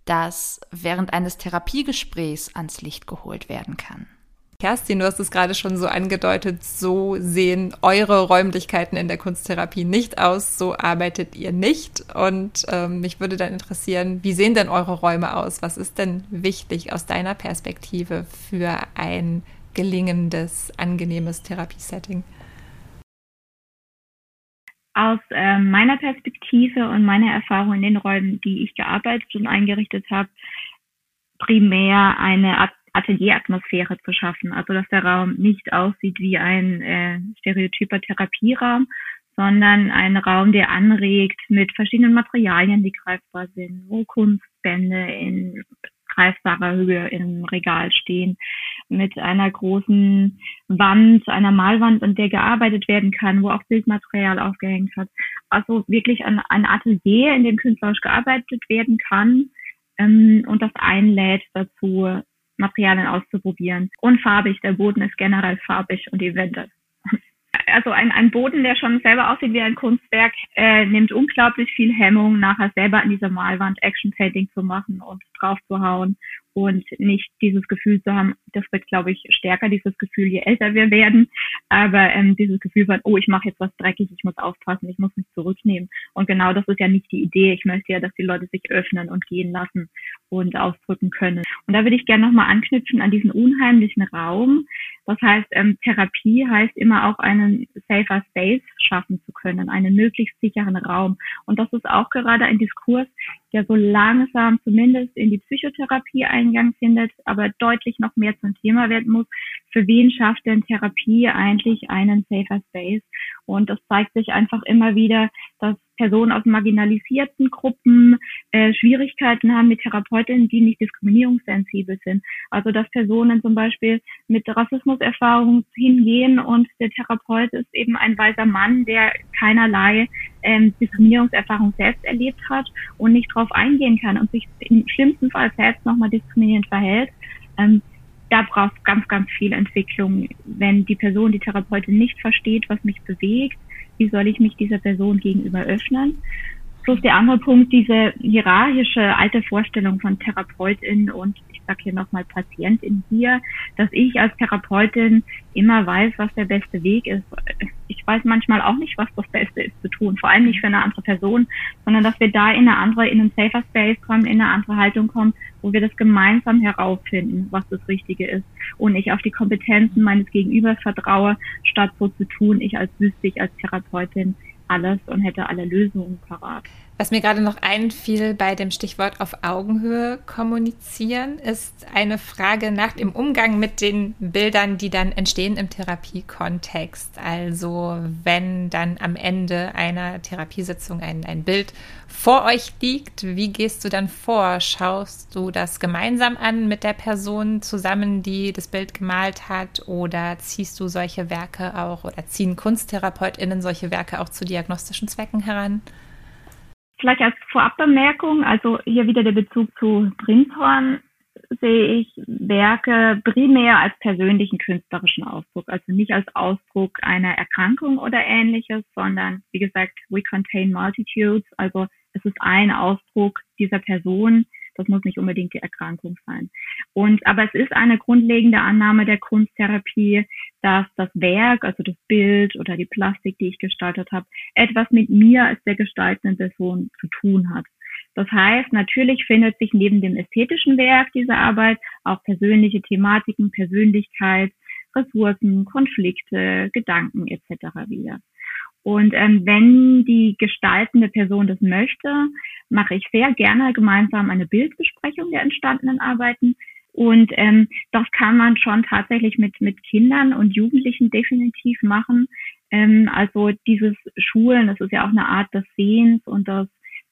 das während eines Therapiegesprächs ans Licht geholt werden kann. Kerstin, du hast es gerade schon so angedeutet, so sehen eure Räumlichkeiten in der Kunsttherapie nicht aus, so arbeitet ihr nicht. Und ähm, mich würde dann interessieren, wie sehen denn eure Räume aus? Was ist denn wichtig aus deiner Perspektive für ein gelingendes, angenehmes Therapiesetting? Aus äh, meiner Perspektive und meiner Erfahrung in den Räumen, die ich gearbeitet und eingerichtet habe, primär eine Atelieratmosphäre zu schaffen. Also dass der Raum nicht aussieht wie ein äh, stereotyper Therapieraum, sondern ein Raum, der anregt mit verschiedenen Materialien, die greifbar sind, wo Kunstbände in greifbarer Höhe im Regal stehen, mit einer großen Wand, einer Malwand, an der gearbeitet werden kann, wo auch Bildmaterial aufgehängt hat. Also wirklich ein, ein Atelier, in dem künstlerisch gearbeitet werden kann ähm, und das einlädt dazu, Materialien auszuprobieren. Und farbig, der Boden ist generell farbig und die Wände also ein, ein Boden, der schon selber aussieht wie ein Kunstwerk, äh, nimmt unglaublich viel Hemmung, nachher selber an dieser Malwand Action Painting zu machen und drauf zu hauen und nicht dieses Gefühl zu haben, das wird, glaube ich, stärker, dieses Gefühl, je älter wir werden, aber ähm, dieses Gefühl von, oh, ich mache jetzt was dreckig, ich muss aufpassen, ich muss mich zurücknehmen. Und genau das ist ja nicht die Idee. Ich möchte ja, dass die Leute sich öffnen und gehen lassen und ausdrücken können. Und da würde ich gerne nochmal anknüpfen an diesen unheimlichen Raum. Das heißt, ähm, Therapie heißt immer auch einen safer Space schaffen zu können, einen möglichst sicheren Raum. Und das ist auch gerade ein Diskurs, der so langsam zumindest in die Psychotherapie Eingang findet, aber deutlich noch mehr zum Thema werden muss. Für wen schafft denn Therapie eigentlich einen safer Space? Und das zeigt sich einfach immer wieder, dass Personen aus marginalisierten Gruppen äh, Schwierigkeiten haben mit Therapeutinnen, die nicht diskriminierungssensibel sind. Also dass Personen zum Beispiel mit Rassismuserfahrungen hingehen und der Therapeut ist eben ein weißer Mann, der keinerlei ähm, Diskriminierungserfahrung selbst erlebt hat und nicht darauf eingehen kann und sich im schlimmsten Fall selbst nochmal diskriminierend verhält. Ähm, da braucht es ganz, ganz viel Entwicklung, wenn die Person, die Therapeutin nicht versteht, was mich bewegt, wie soll ich mich dieser Person gegenüber öffnen. Plus der andere Punkt, diese hierarchische alte Vorstellung von Therapeutin und sage hier nochmal Patientin hier, dass ich als Therapeutin immer weiß, was der beste Weg ist. Ich weiß manchmal auch nicht, was das Beste ist zu tun, vor allem nicht für eine andere Person, sondern dass wir da in eine andere, in einen safer Space kommen, in eine andere Haltung kommen, wo wir das gemeinsam herausfinden, was das Richtige ist und ich auf die Kompetenzen meines Gegenübers vertraue, statt so zu tun, ich als wüsste ich als Therapeutin alles und hätte alle Lösungen parat. Was mir gerade noch einfiel bei dem Stichwort auf Augenhöhe kommunizieren, ist eine Frage nach dem Umgang mit den Bildern, die dann entstehen im Therapiekontext. Also wenn dann am Ende einer Therapiesitzung ein, ein Bild vor euch liegt, wie gehst du dann vor? Schaust du das gemeinsam an mit der Person zusammen, die das Bild gemalt hat? Oder ziehst du solche Werke auch oder ziehen KunsttherapeutInnen solche Werke auch zu diagnostischen Zwecken heran? Vielleicht als Vorabbemerkung, also hier wieder der Bezug zu Prinzhorn, sehe ich Werke primär als persönlichen künstlerischen Ausdruck, also nicht als Ausdruck einer Erkrankung oder ähnliches, sondern wie gesagt, we contain multitudes, also es ist ein Ausdruck dieser Person, das muss nicht unbedingt die Erkrankung sein. Und, aber es ist eine grundlegende Annahme der Kunsttherapie, dass das Werk, also das Bild oder die Plastik, die ich gestaltet habe, etwas mit mir als der gestaltenden Person zu tun hat. Das heißt, natürlich findet sich neben dem ästhetischen Werk dieser Arbeit auch persönliche Thematiken, Persönlichkeit, Ressourcen, Konflikte, Gedanken etc. wieder. Und ähm, wenn die gestaltende Person das möchte, mache ich sehr gerne gemeinsam eine Bildbesprechung der entstandenen Arbeiten. Und ähm, das kann man schon tatsächlich mit, mit Kindern und Jugendlichen definitiv machen. Ähm, also dieses Schulen, das ist ja auch eine Art des Sehens und des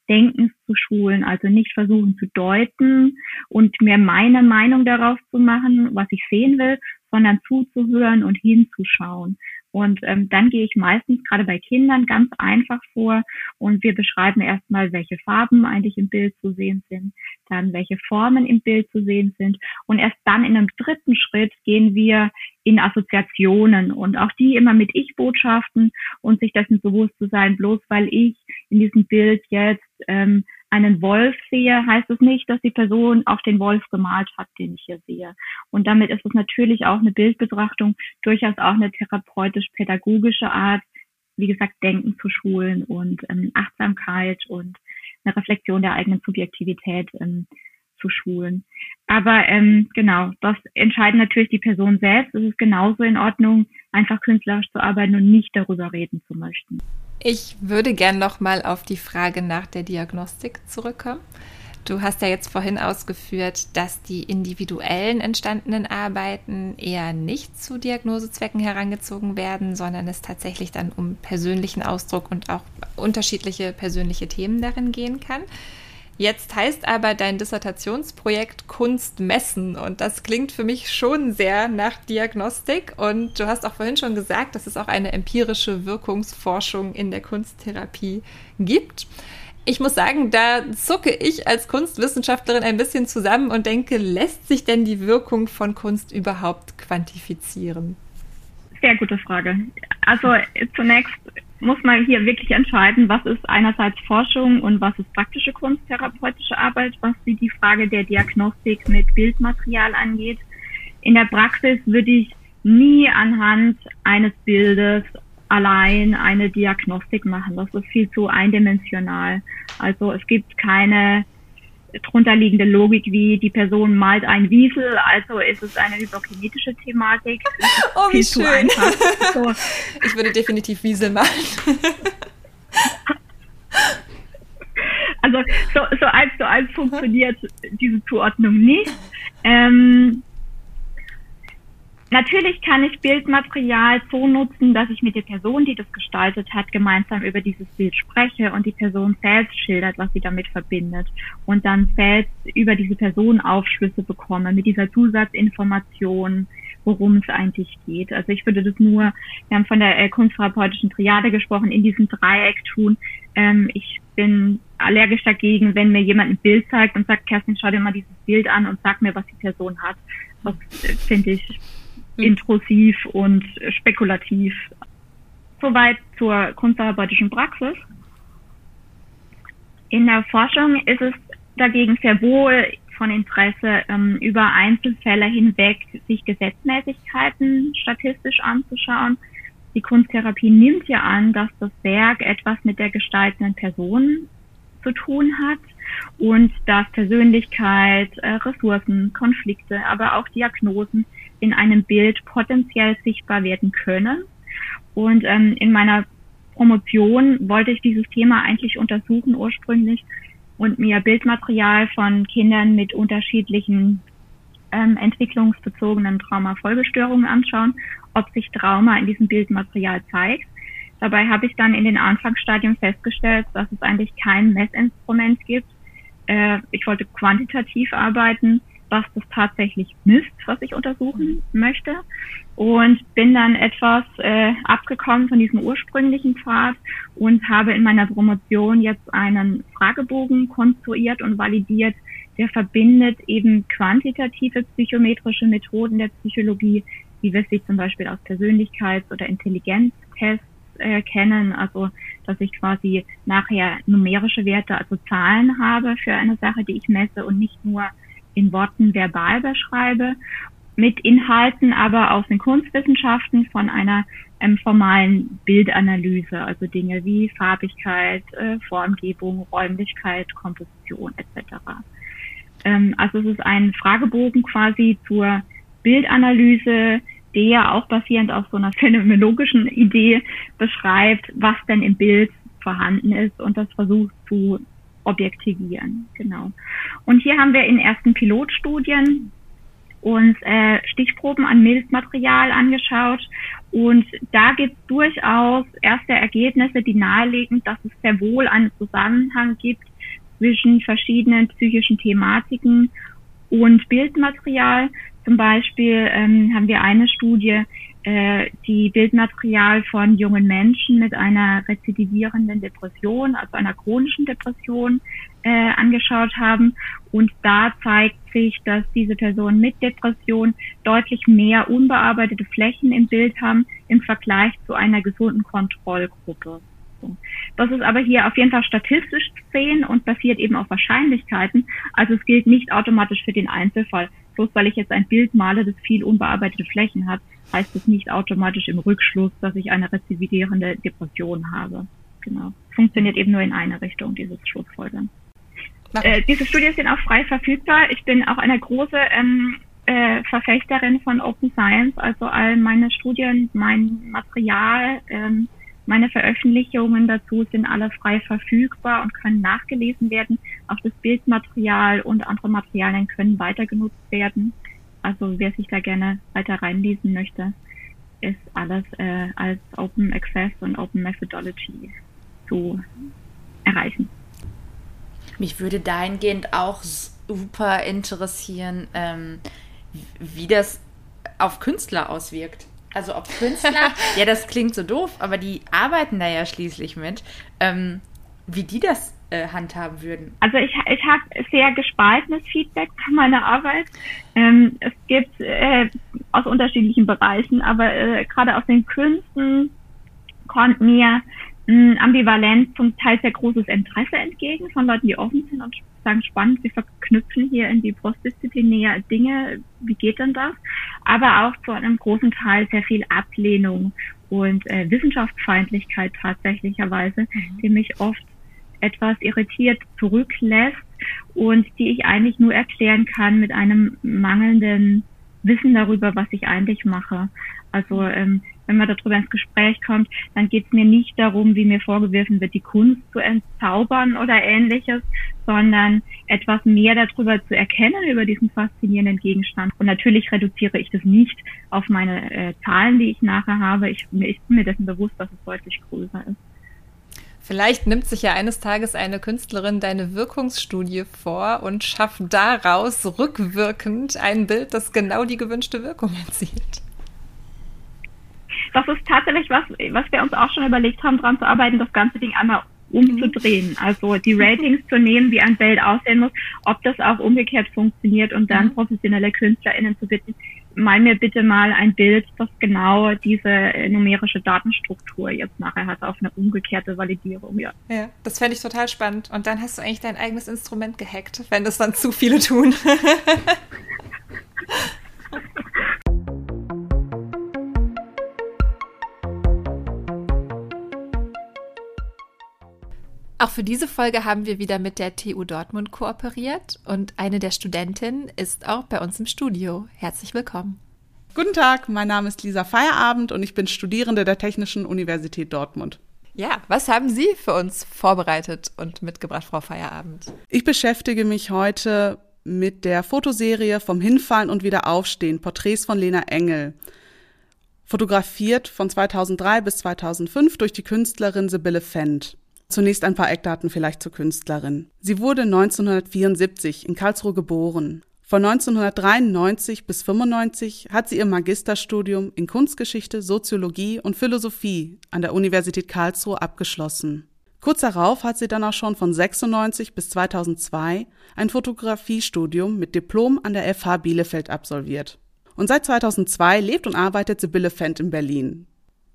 Denkens zu schulen, also nicht versuchen zu deuten und mir meine Meinung darauf zu machen, was ich sehen will, sondern zuzuhören und hinzuschauen. Und ähm, dann gehe ich meistens gerade bei Kindern ganz einfach vor und wir beschreiben erstmal, welche Farben eigentlich im Bild zu sehen sind, dann welche Formen im Bild zu sehen sind. Und erst dann in einem dritten Schritt gehen wir in Assoziationen und auch die immer mit Ich-Botschaften und sich dessen bewusst zu sein, bloß weil ich in diesem Bild jetzt ähm, einen Wolf sehe, heißt es nicht, dass die Person auch den Wolf gemalt hat, den ich hier sehe. Und damit ist es natürlich auch eine Bildbetrachtung, durchaus auch eine therapeutisch-pädagogische Art, wie gesagt, Denken zu schulen und ähm, Achtsamkeit und eine Reflexion der eigenen Subjektivität ähm, zu schulen. Aber ähm, genau, das entscheiden natürlich die Person selbst. Es ist genauso in Ordnung, einfach künstlerisch zu arbeiten und nicht darüber reden zu möchten. Ich würde gern noch mal auf die Frage nach der Diagnostik zurückkommen. Du hast ja jetzt vorhin ausgeführt, dass die individuellen entstandenen Arbeiten eher nicht zu Diagnosezwecken herangezogen werden, sondern es tatsächlich dann um persönlichen Ausdruck und auch unterschiedliche persönliche Themen darin gehen kann. Jetzt heißt aber dein Dissertationsprojekt Kunst messen und das klingt für mich schon sehr nach Diagnostik und du hast auch vorhin schon gesagt, dass es auch eine empirische Wirkungsforschung in der Kunsttherapie gibt. Ich muss sagen, da zucke ich als Kunstwissenschaftlerin ein bisschen zusammen und denke, lässt sich denn die Wirkung von Kunst überhaupt quantifizieren? Sehr gute Frage. Also zunächst muss man hier wirklich entscheiden, was ist einerseits Forschung und was ist praktische kunsttherapeutische Arbeit, was die Frage der Diagnostik mit Bildmaterial angeht. In der Praxis würde ich nie anhand eines Bildes allein eine Diagnostik machen. Das ist viel zu eindimensional. Also es gibt keine drunterliegende Logik wie die Person malt ein Wiesel, also ist es eine hyperkinetische Thematik. Oh, wie schön. So. Ich würde definitiv Wiesel malen. Also so, so eins zu eins funktioniert diese Zuordnung nicht. Ähm, Natürlich kann ich Bildmaterial so nutzen, dass ich mit der Person, die das gestaltet hat, gemeinsam über dieses Bild spreche und die Person selbst schildert, was sie damit verbindet und dann selbst über diese Person Aufschlüsse bekomme mit dieser Zusatzinformation, worum es eigentlich geht. Also ich würde das nur, wir haben von der äh, kunsttherapeutischen Triade gesprochen, in diesem Dreieck tun. Ähm, ich bin allergisch dagegen, wenn mir jemand ein Bild zeigt und sagt, Kerstin, schau dir mal dieses Bild an und sag mir, was die Person hat. Das äh, finde ich. Intrusiv und spekulativ. Soweit zur kunsttherapeutischen Praxis. In der Forschung ist es dagegen sehr wohl von Interesse, ähm, über Einzelfälle hinweg sich Gesetzmäßigkeiten statistisch anzuschauen. Die Kunsttherapie nimmt ja an, dass das Werk etwas mit der gestaltenden Person zu tun hat und dass Persönlichkeit, äh, Ressourcen, Konflikte, aber auch Diagnosen in einem Bild potenziell sichtbar werden können. Und ähm, in meiner Promotion wollte ich dieses Thema eigentlich untersuchen ursprünglich und mir Bildmaterial von Kindern mit unterschiedlichen ähm, entwicklungsbezogenen Traumafolgestörungen anschauen, ob sich Trauma in diesem Bildmaterial zeigt. Dabei habe ich dann in den Anfangsstadien festgestellt, dass es eigentlich kein Messinstrument gibt. Äh, ich wollte quantitativ arbeiten was das tatsächlich misst, was ich untersuchen möchte. Und bin dann etwas äh, abgekommen von diesem ursprünglichen Pfad und habe in meiner Promotion jetzt einen Fragebogen konstruiert und validiert, der verbindet eben quantitative psychometrische Methoden der Psychologie, wie wir sie zum Beispiel aus Persönlichkeits- oder Intelligenztests äh, kennen, also dass ich quasi nachher numerische Werte, also Zahlen habe für eine Sache, die ich messe und nicht nur in Worten verbal beschreibe, mit Inhalten aber aus den Kunstwissenschaften von einer ähm, formalen Bildanalyse, also Dinge wie Farbigkeit, äh, Formgebung, Räumlichkeit, Komposition etc. Ähm, also es ist ein Fragebogen quasi zur Bildanalyse, der auch basierend auf so einer phänomenologischen Idee beschreibt, was denn im Bild vorhanden ist und das versucht zu objektivieren. Genau. Und hier haben wir in ersten Pilotstudien uns äh, Stichproben an Bildmaterial angeschaut und da gibt es durchaus erste Ergebnisse, die nahelegen, dass es sehr wohl einen Zusammenhang gibt zwischen verschiedenen psychischen Thematiken und Bildmaterial. Zum Beispiel ähm, haben wir eine Studie, äh, die Bildmaterial von jungen Menschen mit einer rezidivierenden Depression, also einer chronischen Depression, äh, angeschaut haben. Und da zeigt sich, dass diese Personen mit Depression deutlich mehr unbearbeitete Flächen im Bild haben im Vergleich zu einer gesunden Kontrollgruppe. Das ist aber hier auf jeden Fall statistisch zu sehen und basiert eben auf Wahrscheinlichkeiten. Also es gilt nicht automatisch für den Einzelfall. Bloß weil ich jetzt ein Bild male, das viel unbearbeitete Flächen hat, heißt es nicht automatisch im Rückschluss, dass ich eine rezidivierende Depression habe. Genau. Funktioniert eben nur in eine Richtung, dieses Schlussfolgern. Äh, diese Studien sind auch frei verfügbar. Ich bin auch eine große ähm, äh, Verfechterin von Open Science, also all meine Studien, mein Material, ähm, meine Veröffentlichungen dazu sind alle frei verfügbar und können nachgelesen werden. Auch das Bildmaterial und andere Materialien können weiter genutzt werden. Also wer sich da gerne weiter reinlesen möchte, ist alles äh, als Open Access und Open Methodology zu erreichen. Mich würde dahingehend auch super interessieren, ähm, wie das auf Künstler auswirkt. Also ob Künstler, ja, das klingt so doof, aber die arbeiten da ja schließlich mit, ähm, wie die das äh, handhaben würden. Also ich, ich habe sehr gespaltenes Feedback von meiner Arbeit. Ähm, es gibt äh, aus unterschiedlichen Bereichen, aber äh, gerade aus den Künsten kommt mir mh, ambivalent zum Teil sehr großes Interesse entgegen von Leuten, die offen sind und sagen, spannend, wir verknüpfen hier in die postdisziplinäre Dinge, wie geht denn das? Aber auch zu einem großen Teil sehr viel Ablehnung und äh, Wissenschaftsfeindlichkeit tatsächlicherweise, mhm. die mich oft etwas irritiert zurücklässt und die ich eigentlich nur erklären kann mit einem mangelnden Wissen darüber, was ich eigentlich mache. Also ähm, wenn man darüber ins Gespräch kommt, dann geht es mir nicht darum, wie mir vorgeworfen wird, die Kunst zu entzaubern oder ähnliches, sondern etwas mehr darüber zu erkennen, über diesen faszinierenden Gegenstand. Und natürlich reduziere ich das nicht auf meine äh, Zahlen, die ich nachher habe. Ich, ich bin mir dessen bewusst, dass es deutlich größer ist. Vielleicht nimmt sich ja eines Tages eine Künstlerin deine Wirkungsstudie vor und schafft daraus rückwirkend ein Bild, das genau die gewünschte Wirkung erzielt das ist tatsächlich was, was wir uns auch schon überlegt haben, daran zu arbeiten, das ganze Ding einmal umzudrehen. Mhm. Also die Ratings zu nehmen, wie ein Bild aussehen muss, ob das auch umgekehrt funktioniert und dann mhm. professionelle KünstlerInnen zu bitten, mal mir bitte mal ein Bild, das genau diese numerische Datenstruktur jetzt nachher hat, auf eine umgekehrte Validierung, ja. Ja, das fände ich total spannend. Und dann hast du eigentlich dein eigenes Instrument gehackt, wenn das dann zu viele tun. Auch für diese Folge haben wir wieder mit der TU Dortmund kooperiert und eine der Studentinnen ist auch bei uns im Studio. Herzlich willkommen. Guten Tag, mein Name ist Lisa Feierabend und ich bin Studierende der Technischen Universität Dortmund. Ja, was haben Sie für uns vorbereitet und mitgebracht, Frau Feierabend? Ich beschäftige mich heute mit der Fotoserie Vom Hinfallen und Wiederaufstehen, Porträts von Lena Engel. Fotografiert von 2003 bis 2005 durch die Künstlerin Sibylle Fendt. Zunächst ein paar Eckdaten vielleicht zur Künstlerin. Sie wurde 1974 in Karlsruhe geboren. Von 1993 bis 95 hat sie ihr Magisterstudium in Kunstgeschichte, Soziologie und Philosophie an der Universität Karlsruhe abgeschlossen. Kurz darauf hat sie dann auch schon von 96 bis 2002 ein Fotografiestudium mit Diplom an der FH Bielefeld absolviert. Und seit 2002 lebt und arbeitet Sibylle Fendt in Berlin.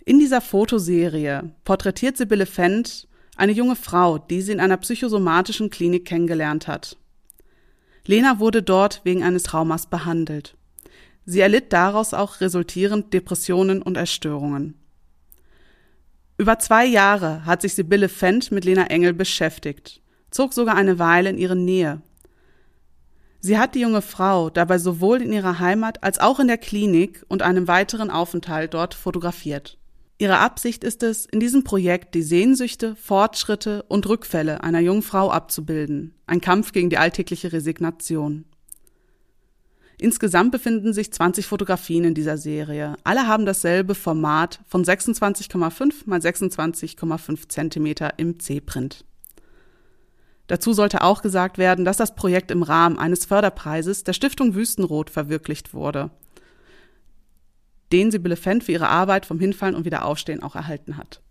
In dieser Fotoserie porträtiert Sibylle Fendt eine junge Frau, die sie in einer psychosomatischen Klinik kennengelernt hat. Lena wurde dort wegen eines Traumas behandelt. Sie erlitt daraus auch resultierend Depressionen und Erstörungen. Über zwei Jahre hat sich Sibylle Fendt mit Lena Engel beschäftigt, zog sogar eine Weile in ihre Nähe. Sie hat die junge Frau dabei sowohl in ihrer Heimat als auch in der Klinik und einem weiteren Aufenthalt dort fotografiert. Ihre Absicht ist es, in diesem Projekt die Sehnsüchte, Fortschritte und Rückfälle einer jungen Frau abzubilden, ein Kampf gegen die alltägliche Resignation. Insgesamt befinden sich 20 Fotografien in dieser Serie. Alle haben dasselbe Format von 26,5 mal 26,5 Zentimeter im C-Print. Dazu sollte auch gesagt werden, dass das Projekt im Rahmen eines Förderpreises der Stiftung Wüstenrot verwirklicht wurde den Sibylle Fendt für ihre Arbeit vom Hinfallen und Wiederaufstehen auch erhalten hat.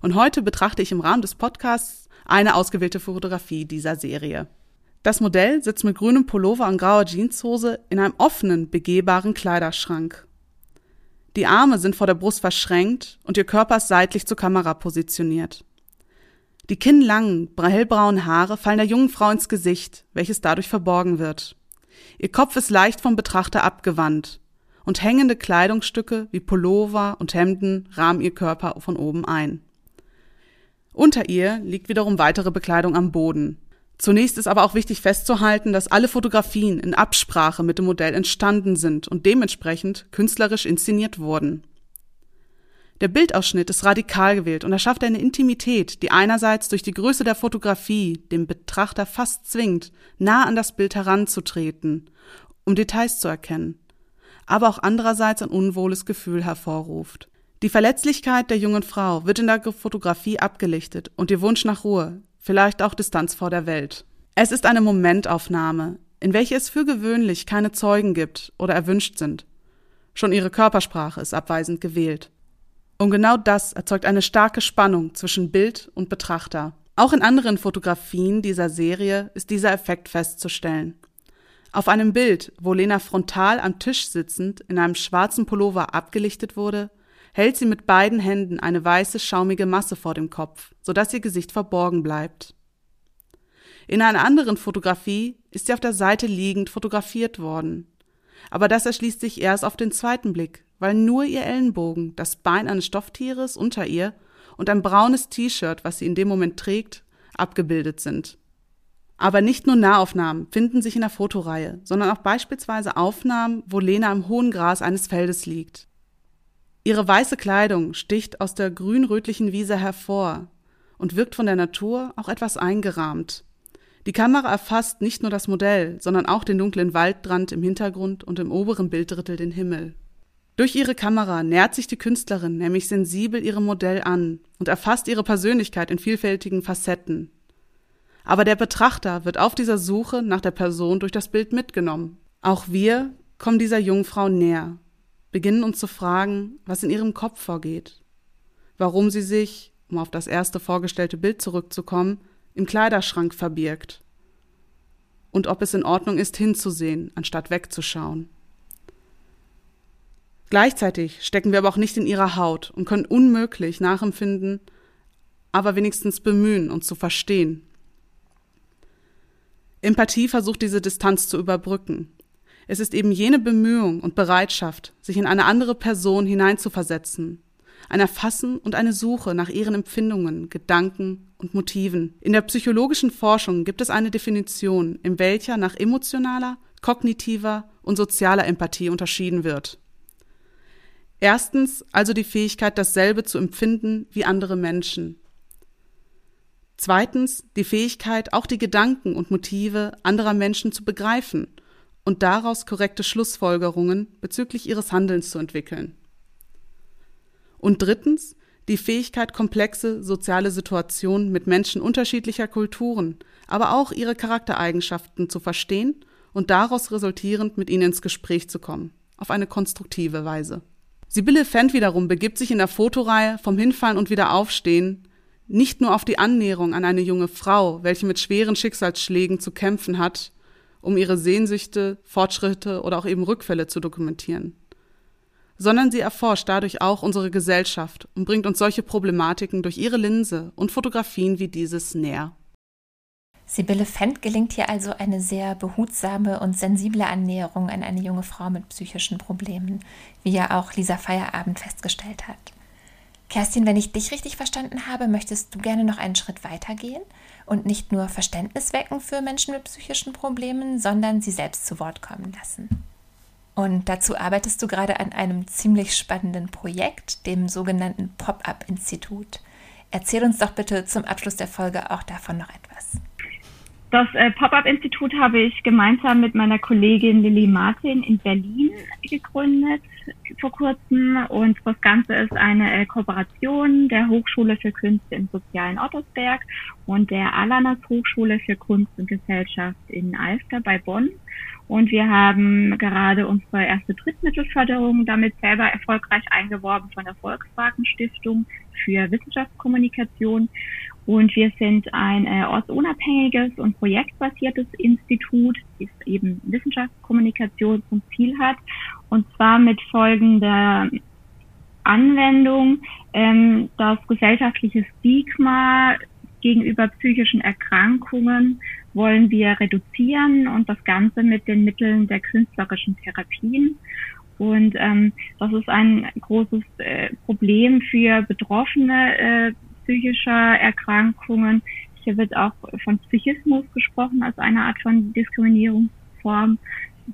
Und heute betrachte ich im Rahmen des Podcasts eine ausgewählte Fotografie dieser Serie. Das Modell sitzt mit grünem Pullover und grauer Jeanshose in einem offenen, begehbaren Kleiderschrank. Die Arme sind vor der Brust verschränkt und ihr Körper ist seitlich zur Kamera positioniert. Die kinnlangen, hellbraunen Haare fallen der jungen Frau ins Gesicht, welches dadurch verborgen wird. Ihr Kopf ist leicht vom Betrachter abgewandt und hängende Kleidungsstücke wie Pullover und Hemden rahmen ihr Körper von oben ein. Unter ihr liegt wiederum weitere Bekleidung am Boden. Zunächst ist aber auch wichtig festzuhalten, dass alle Fotografien in Absprache mit dem Modell entstanden sind und dementsprechend künstlerisch inszeniert wurden. Der Bildausschnitt ist radikal gewählt und erschafft eine Intimität, die einerseits durch die Größe der Fotografie den Betrachter fast zwingt, nah an das Bild heranzutreten, um Details zu erkennen aber auch andererseits ein unwohles Gefühl hervorruft. Die Verletzlichkeit der jungen Frau wird in der Fotografie abgelichtet und ihr Wunsch nach Ruhe, vielleicht auch Distanz vor der Welt. Es ist eine Momentaufnahme, in welche es für gewöhnlich keine Zeugen gibt oder erwünscht sind. Schon ihre Körpersprache ist abweisend gewählt. Und genau das erzeugt eine starke Spannung zwischen Bild und Betrachter. Auch in anderen Fotografien dieser Serie ist dieser Effekt festzustellen. Auf einem Bild, wo Lena frontal am Tisch sitzend in einem schwarzen Pullover abgelichtet wurde, hält sie mit beiden Händen eine weiße, schaumige Masse vor dem Kopf, sodass ihr Gesicht verborgen bleibt. In einer anderen Fotografie ist sie auf der Seite liegend fotografiert worden. Aber das erschließt sich erst auf den zweiten Blick, weil nur ihr Ellenbogen, das Bein eines Stofftieres unter ihr und ein braunes T-Shirt, was sie in dem Moment trägt, abgebildet sind. Aber nicht nur Nahaufnahmen finden sich in der Fotoreihe, sondern auch beispielsweise Aufnahmen, wo Lena im hohen Gras eines Feldes liegt. Ihre weiße Kleidung sticht aus der grün-rötlichen Wiese hervor und wirkt von der Natur auch etwas eingerahmt. Die Kamera erfasst nicht nur das Modell, sondern auch den dunklen Waldrand im Hintergrund und im oberen Bilddrittel den Himmel. Durch ihre Kamera nähert sich die Künstlerin nämlich sensibel ihrem Modell an und erfasst ihre Persönlichkeit in vielfältigen Facetten. Aber der Betrachter wird auf dieser Suche nach der Person durch das Bild mitgenommen. Auch wir kommen dieser Jungfrau näher, beginnen uns zu fragen, was in ihrem Kopf vorgeht, warum sie sich, um auf das erste vorgestellte Bild zurückzukommen, im Kleiderschrank verbirgt und ob es in Ordnung ist, hinzusehen, anstatt wegzuschauen. Gleichzeitig stecken wir aber auch nicht in ihrer Haut und können unmöglich nachempfinden, aber wenigstens bemühen, uns zu verstehen. Empathie versucht diese Distanz zu überbrücken. Es ist eben jene Bemühung und Bereitschaft, sich in eine andere Person hineinzuversetzen, ein Erfassen und eine Suche nach ihren Empfindungen, Gedanken und Motiven. In der psychologischen Forschung gibt es eine Definition, in welcher nach emotionaler, kognitiver und sozialer Empathie unterschieden wird. Erstens also die Fähigkeit, dasselbe zu empfinden wie andere Menschen. Zweitens die Fähigkeit, auch die Gedanken und Motive anderer Menschen zu begreifen und daraus korrekte Schlussfolgerungen bezüglich ihres Handelns zu entwickeln. Und drittens die Fähigkeit, komplexe soziale Situationen mit Menschen unterschiedlicher Kulturen, aber auch ihre Charaktereigenschaften zu verstehen und daraus resultierend mit ihnen ins Gespräch zu kommen, auf eine konstruktive Weise. Sibylle Fendt wiederum begibt sich in der Fotoreihe vom Hinfallen und Wiederaufstehen nicht nur auf die Annäherung an eine junge Frau, welche mit schweren Schicksalsschlägen zu kämpfen hat, um ihre Sehnsüchte, Fortschritte oder auch eben Rückfälle zu dokumentieren sondern sie erforscht dadurch auch unsere Gesellschaft und bringt uns solche Problematiken durch ihre Linse und Fotografien wie dieses näher. Sibylle Fendt gelingt hier also eine sehr behutsame und sensible Annäherung an eine junge Frau mit psychischen Problemen, wie ja auch Lisa Feierabend festgestellt hat. Kerstin, wenn ich dich richtig verstanden habe, möchtest du gerne noch einen Schritt weiter gehen und nicht nur Verständnis wecken für Menschen mit psychischen Problemen, sondern sie selbst zu Wort kommen lassen. Und dazu arbeitest du gerade an einem ziemlich spannenden Projekt, dem sogenannten Pop-up-Institut. Erzähl uns doch bitte zum Abschluss der Folge auch davon noch etwas. Das äh, Pop-up-Institut habe ich gemeinsam mit meiner Kollegin Lilly Martin in Berlin gegründet vor kurzem und das Ganze ist eine äh, Kooperation der Hochschule für Künste im sozialen Ottersberg und der Alanas Hochschule für Kunst und Gesellschaft in Alster bei Bonn. Und wir haben gerade unsere erste Drittmittelförderung damit selber erfolgreich eingeworben von der Volkswagen Stiftung für Wissenschaftskommunikation. Und wir sind ein äh, ortsunabhängiges und projektbasiertes Institut, das eben Wissenschaftskommunikation zum Ziel hat. Und zwar mit folgender Anwendung, ähm, das gesellschaftliche Stigma gegenüber psychischen Erkrankungen wollen wir reduzieren und das Ganze mit den Mitteln der künstlerischen Therapien. Und ähm, das ist ein großes äh, Problem für Betroffene äh, psychischer Erkrankungen. Hier wird auch von Psychismus gesprochen als eine Art von Diskriminierungsform.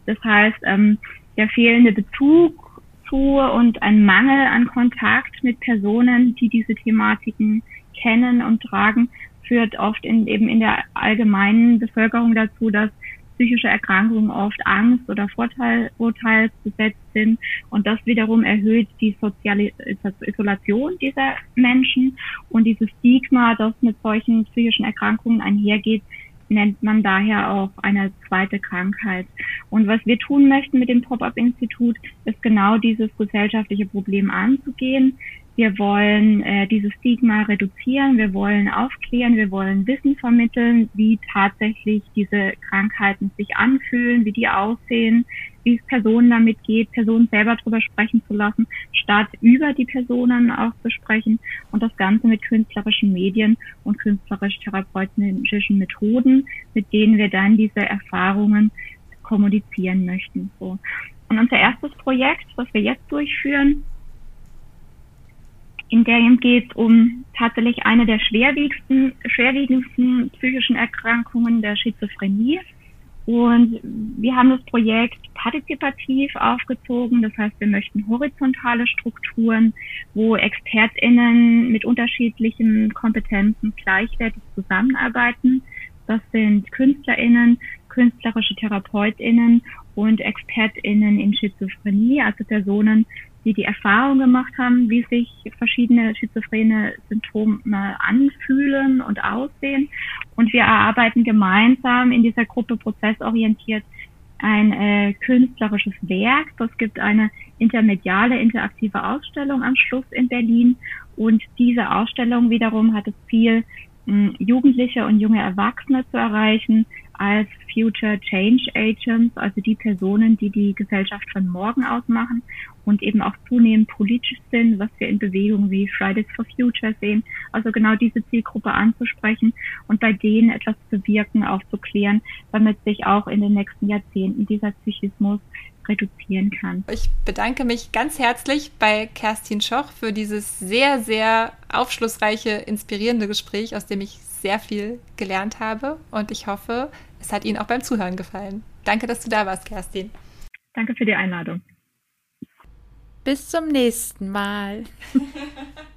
Das heißt, ähm, der fehlende Bezug zu und ein Mangel an Kontakt mit Personen, die diese Thematiken kennen und tragen, führt oft in, eben in der allgemeinen Bevölkerung dazu, dass psychische Erkrankungen oft Angst oder Vorteil, Vorteilsbesetzt sind und das wiederum erhöht die soziale Isolation dieser Menschen und dieses Stigma, das mit solchen psychischen Erkrankungen einhergeht, nennt man daher auch eine zweite Krankheit. Und was wir tun möchten mit dem Pop-up-Institut, ist genau dieses gesellschaftliche Problem anzugehen. Wir wollen äh, dieses Stigma reduzieren, wir wollen aufklären, wir wollen Wissen vermitteln, wie tatsächlich diese Krankheiten sich anfühlen, wie die aussehen, wie es Personen damit geht, Personen selber drüber sprechen zu lassen, statt über die Personen auch zu sprechen und das Ganze mit künstlerischen Medien und künstlerisch-therapeutischen Methoden, mit denen wir dann diese Erfahrungen kommunizieren möchten. So. Und unser erstes Projekt, was wir jetzt durchführen, In dem geht es um tatsächlich eine der schwerwiegendsten, schwerwiegendsten psychischen Erkrankungen der Schizophrenie. Und wir haben das Projekt partizipativ aufgezogen. Das heißt, wir möchten horizontale Strukturen, wo ExpertInnen mit unterschiedlichen Kompetenzen gleichwertig zusammenarbeiten. Das sind KünstlerInnen, künstlerische TherapeutInnen und ExpertInnen in Schizophrenie, also Personen, die die Erfahrung gemacht haben, wie sich verschiedene schizophrene Symptome anfühlen und aussehen. Und wir erarbeiten gemeinsam in dieser Gruppe prozessorientiert ein äh, künstlerisches Werk. Es gibt eine intermediale, interaktive Ausstellung am Schluss in Berlin. Und diese Ausstellung wiederum hat das Ziel, Jugendliche und junge Erwachsene zu erreichen als Future Change Agents, also die Personen, die die Gesellschaft von morgen ausmachen und eben auch zunehmend politisch sind, was wir in Bewegungen wie Fridays for Future sehen. Also genau diese Zielgruppe anzusprechen und bei denen etwas zu wirken, aufzuklären, damit sich auch in den nächsten Jahrzehnten dieser Psychismus reduzieren kann. Ich bedanke mich ganz herzlich bei Kerstin Schoch für dieses sehr, sehr aufschlussreiche, inspirierende Gespräch, aus dem ich sehr viel gelernt habe und ich hoffe, es hat Ihnen auch beim Zuhören gefallen. Danke, dass du da warst, Kerstin. Danke für die Einladung. Bis zum nächsten Mal.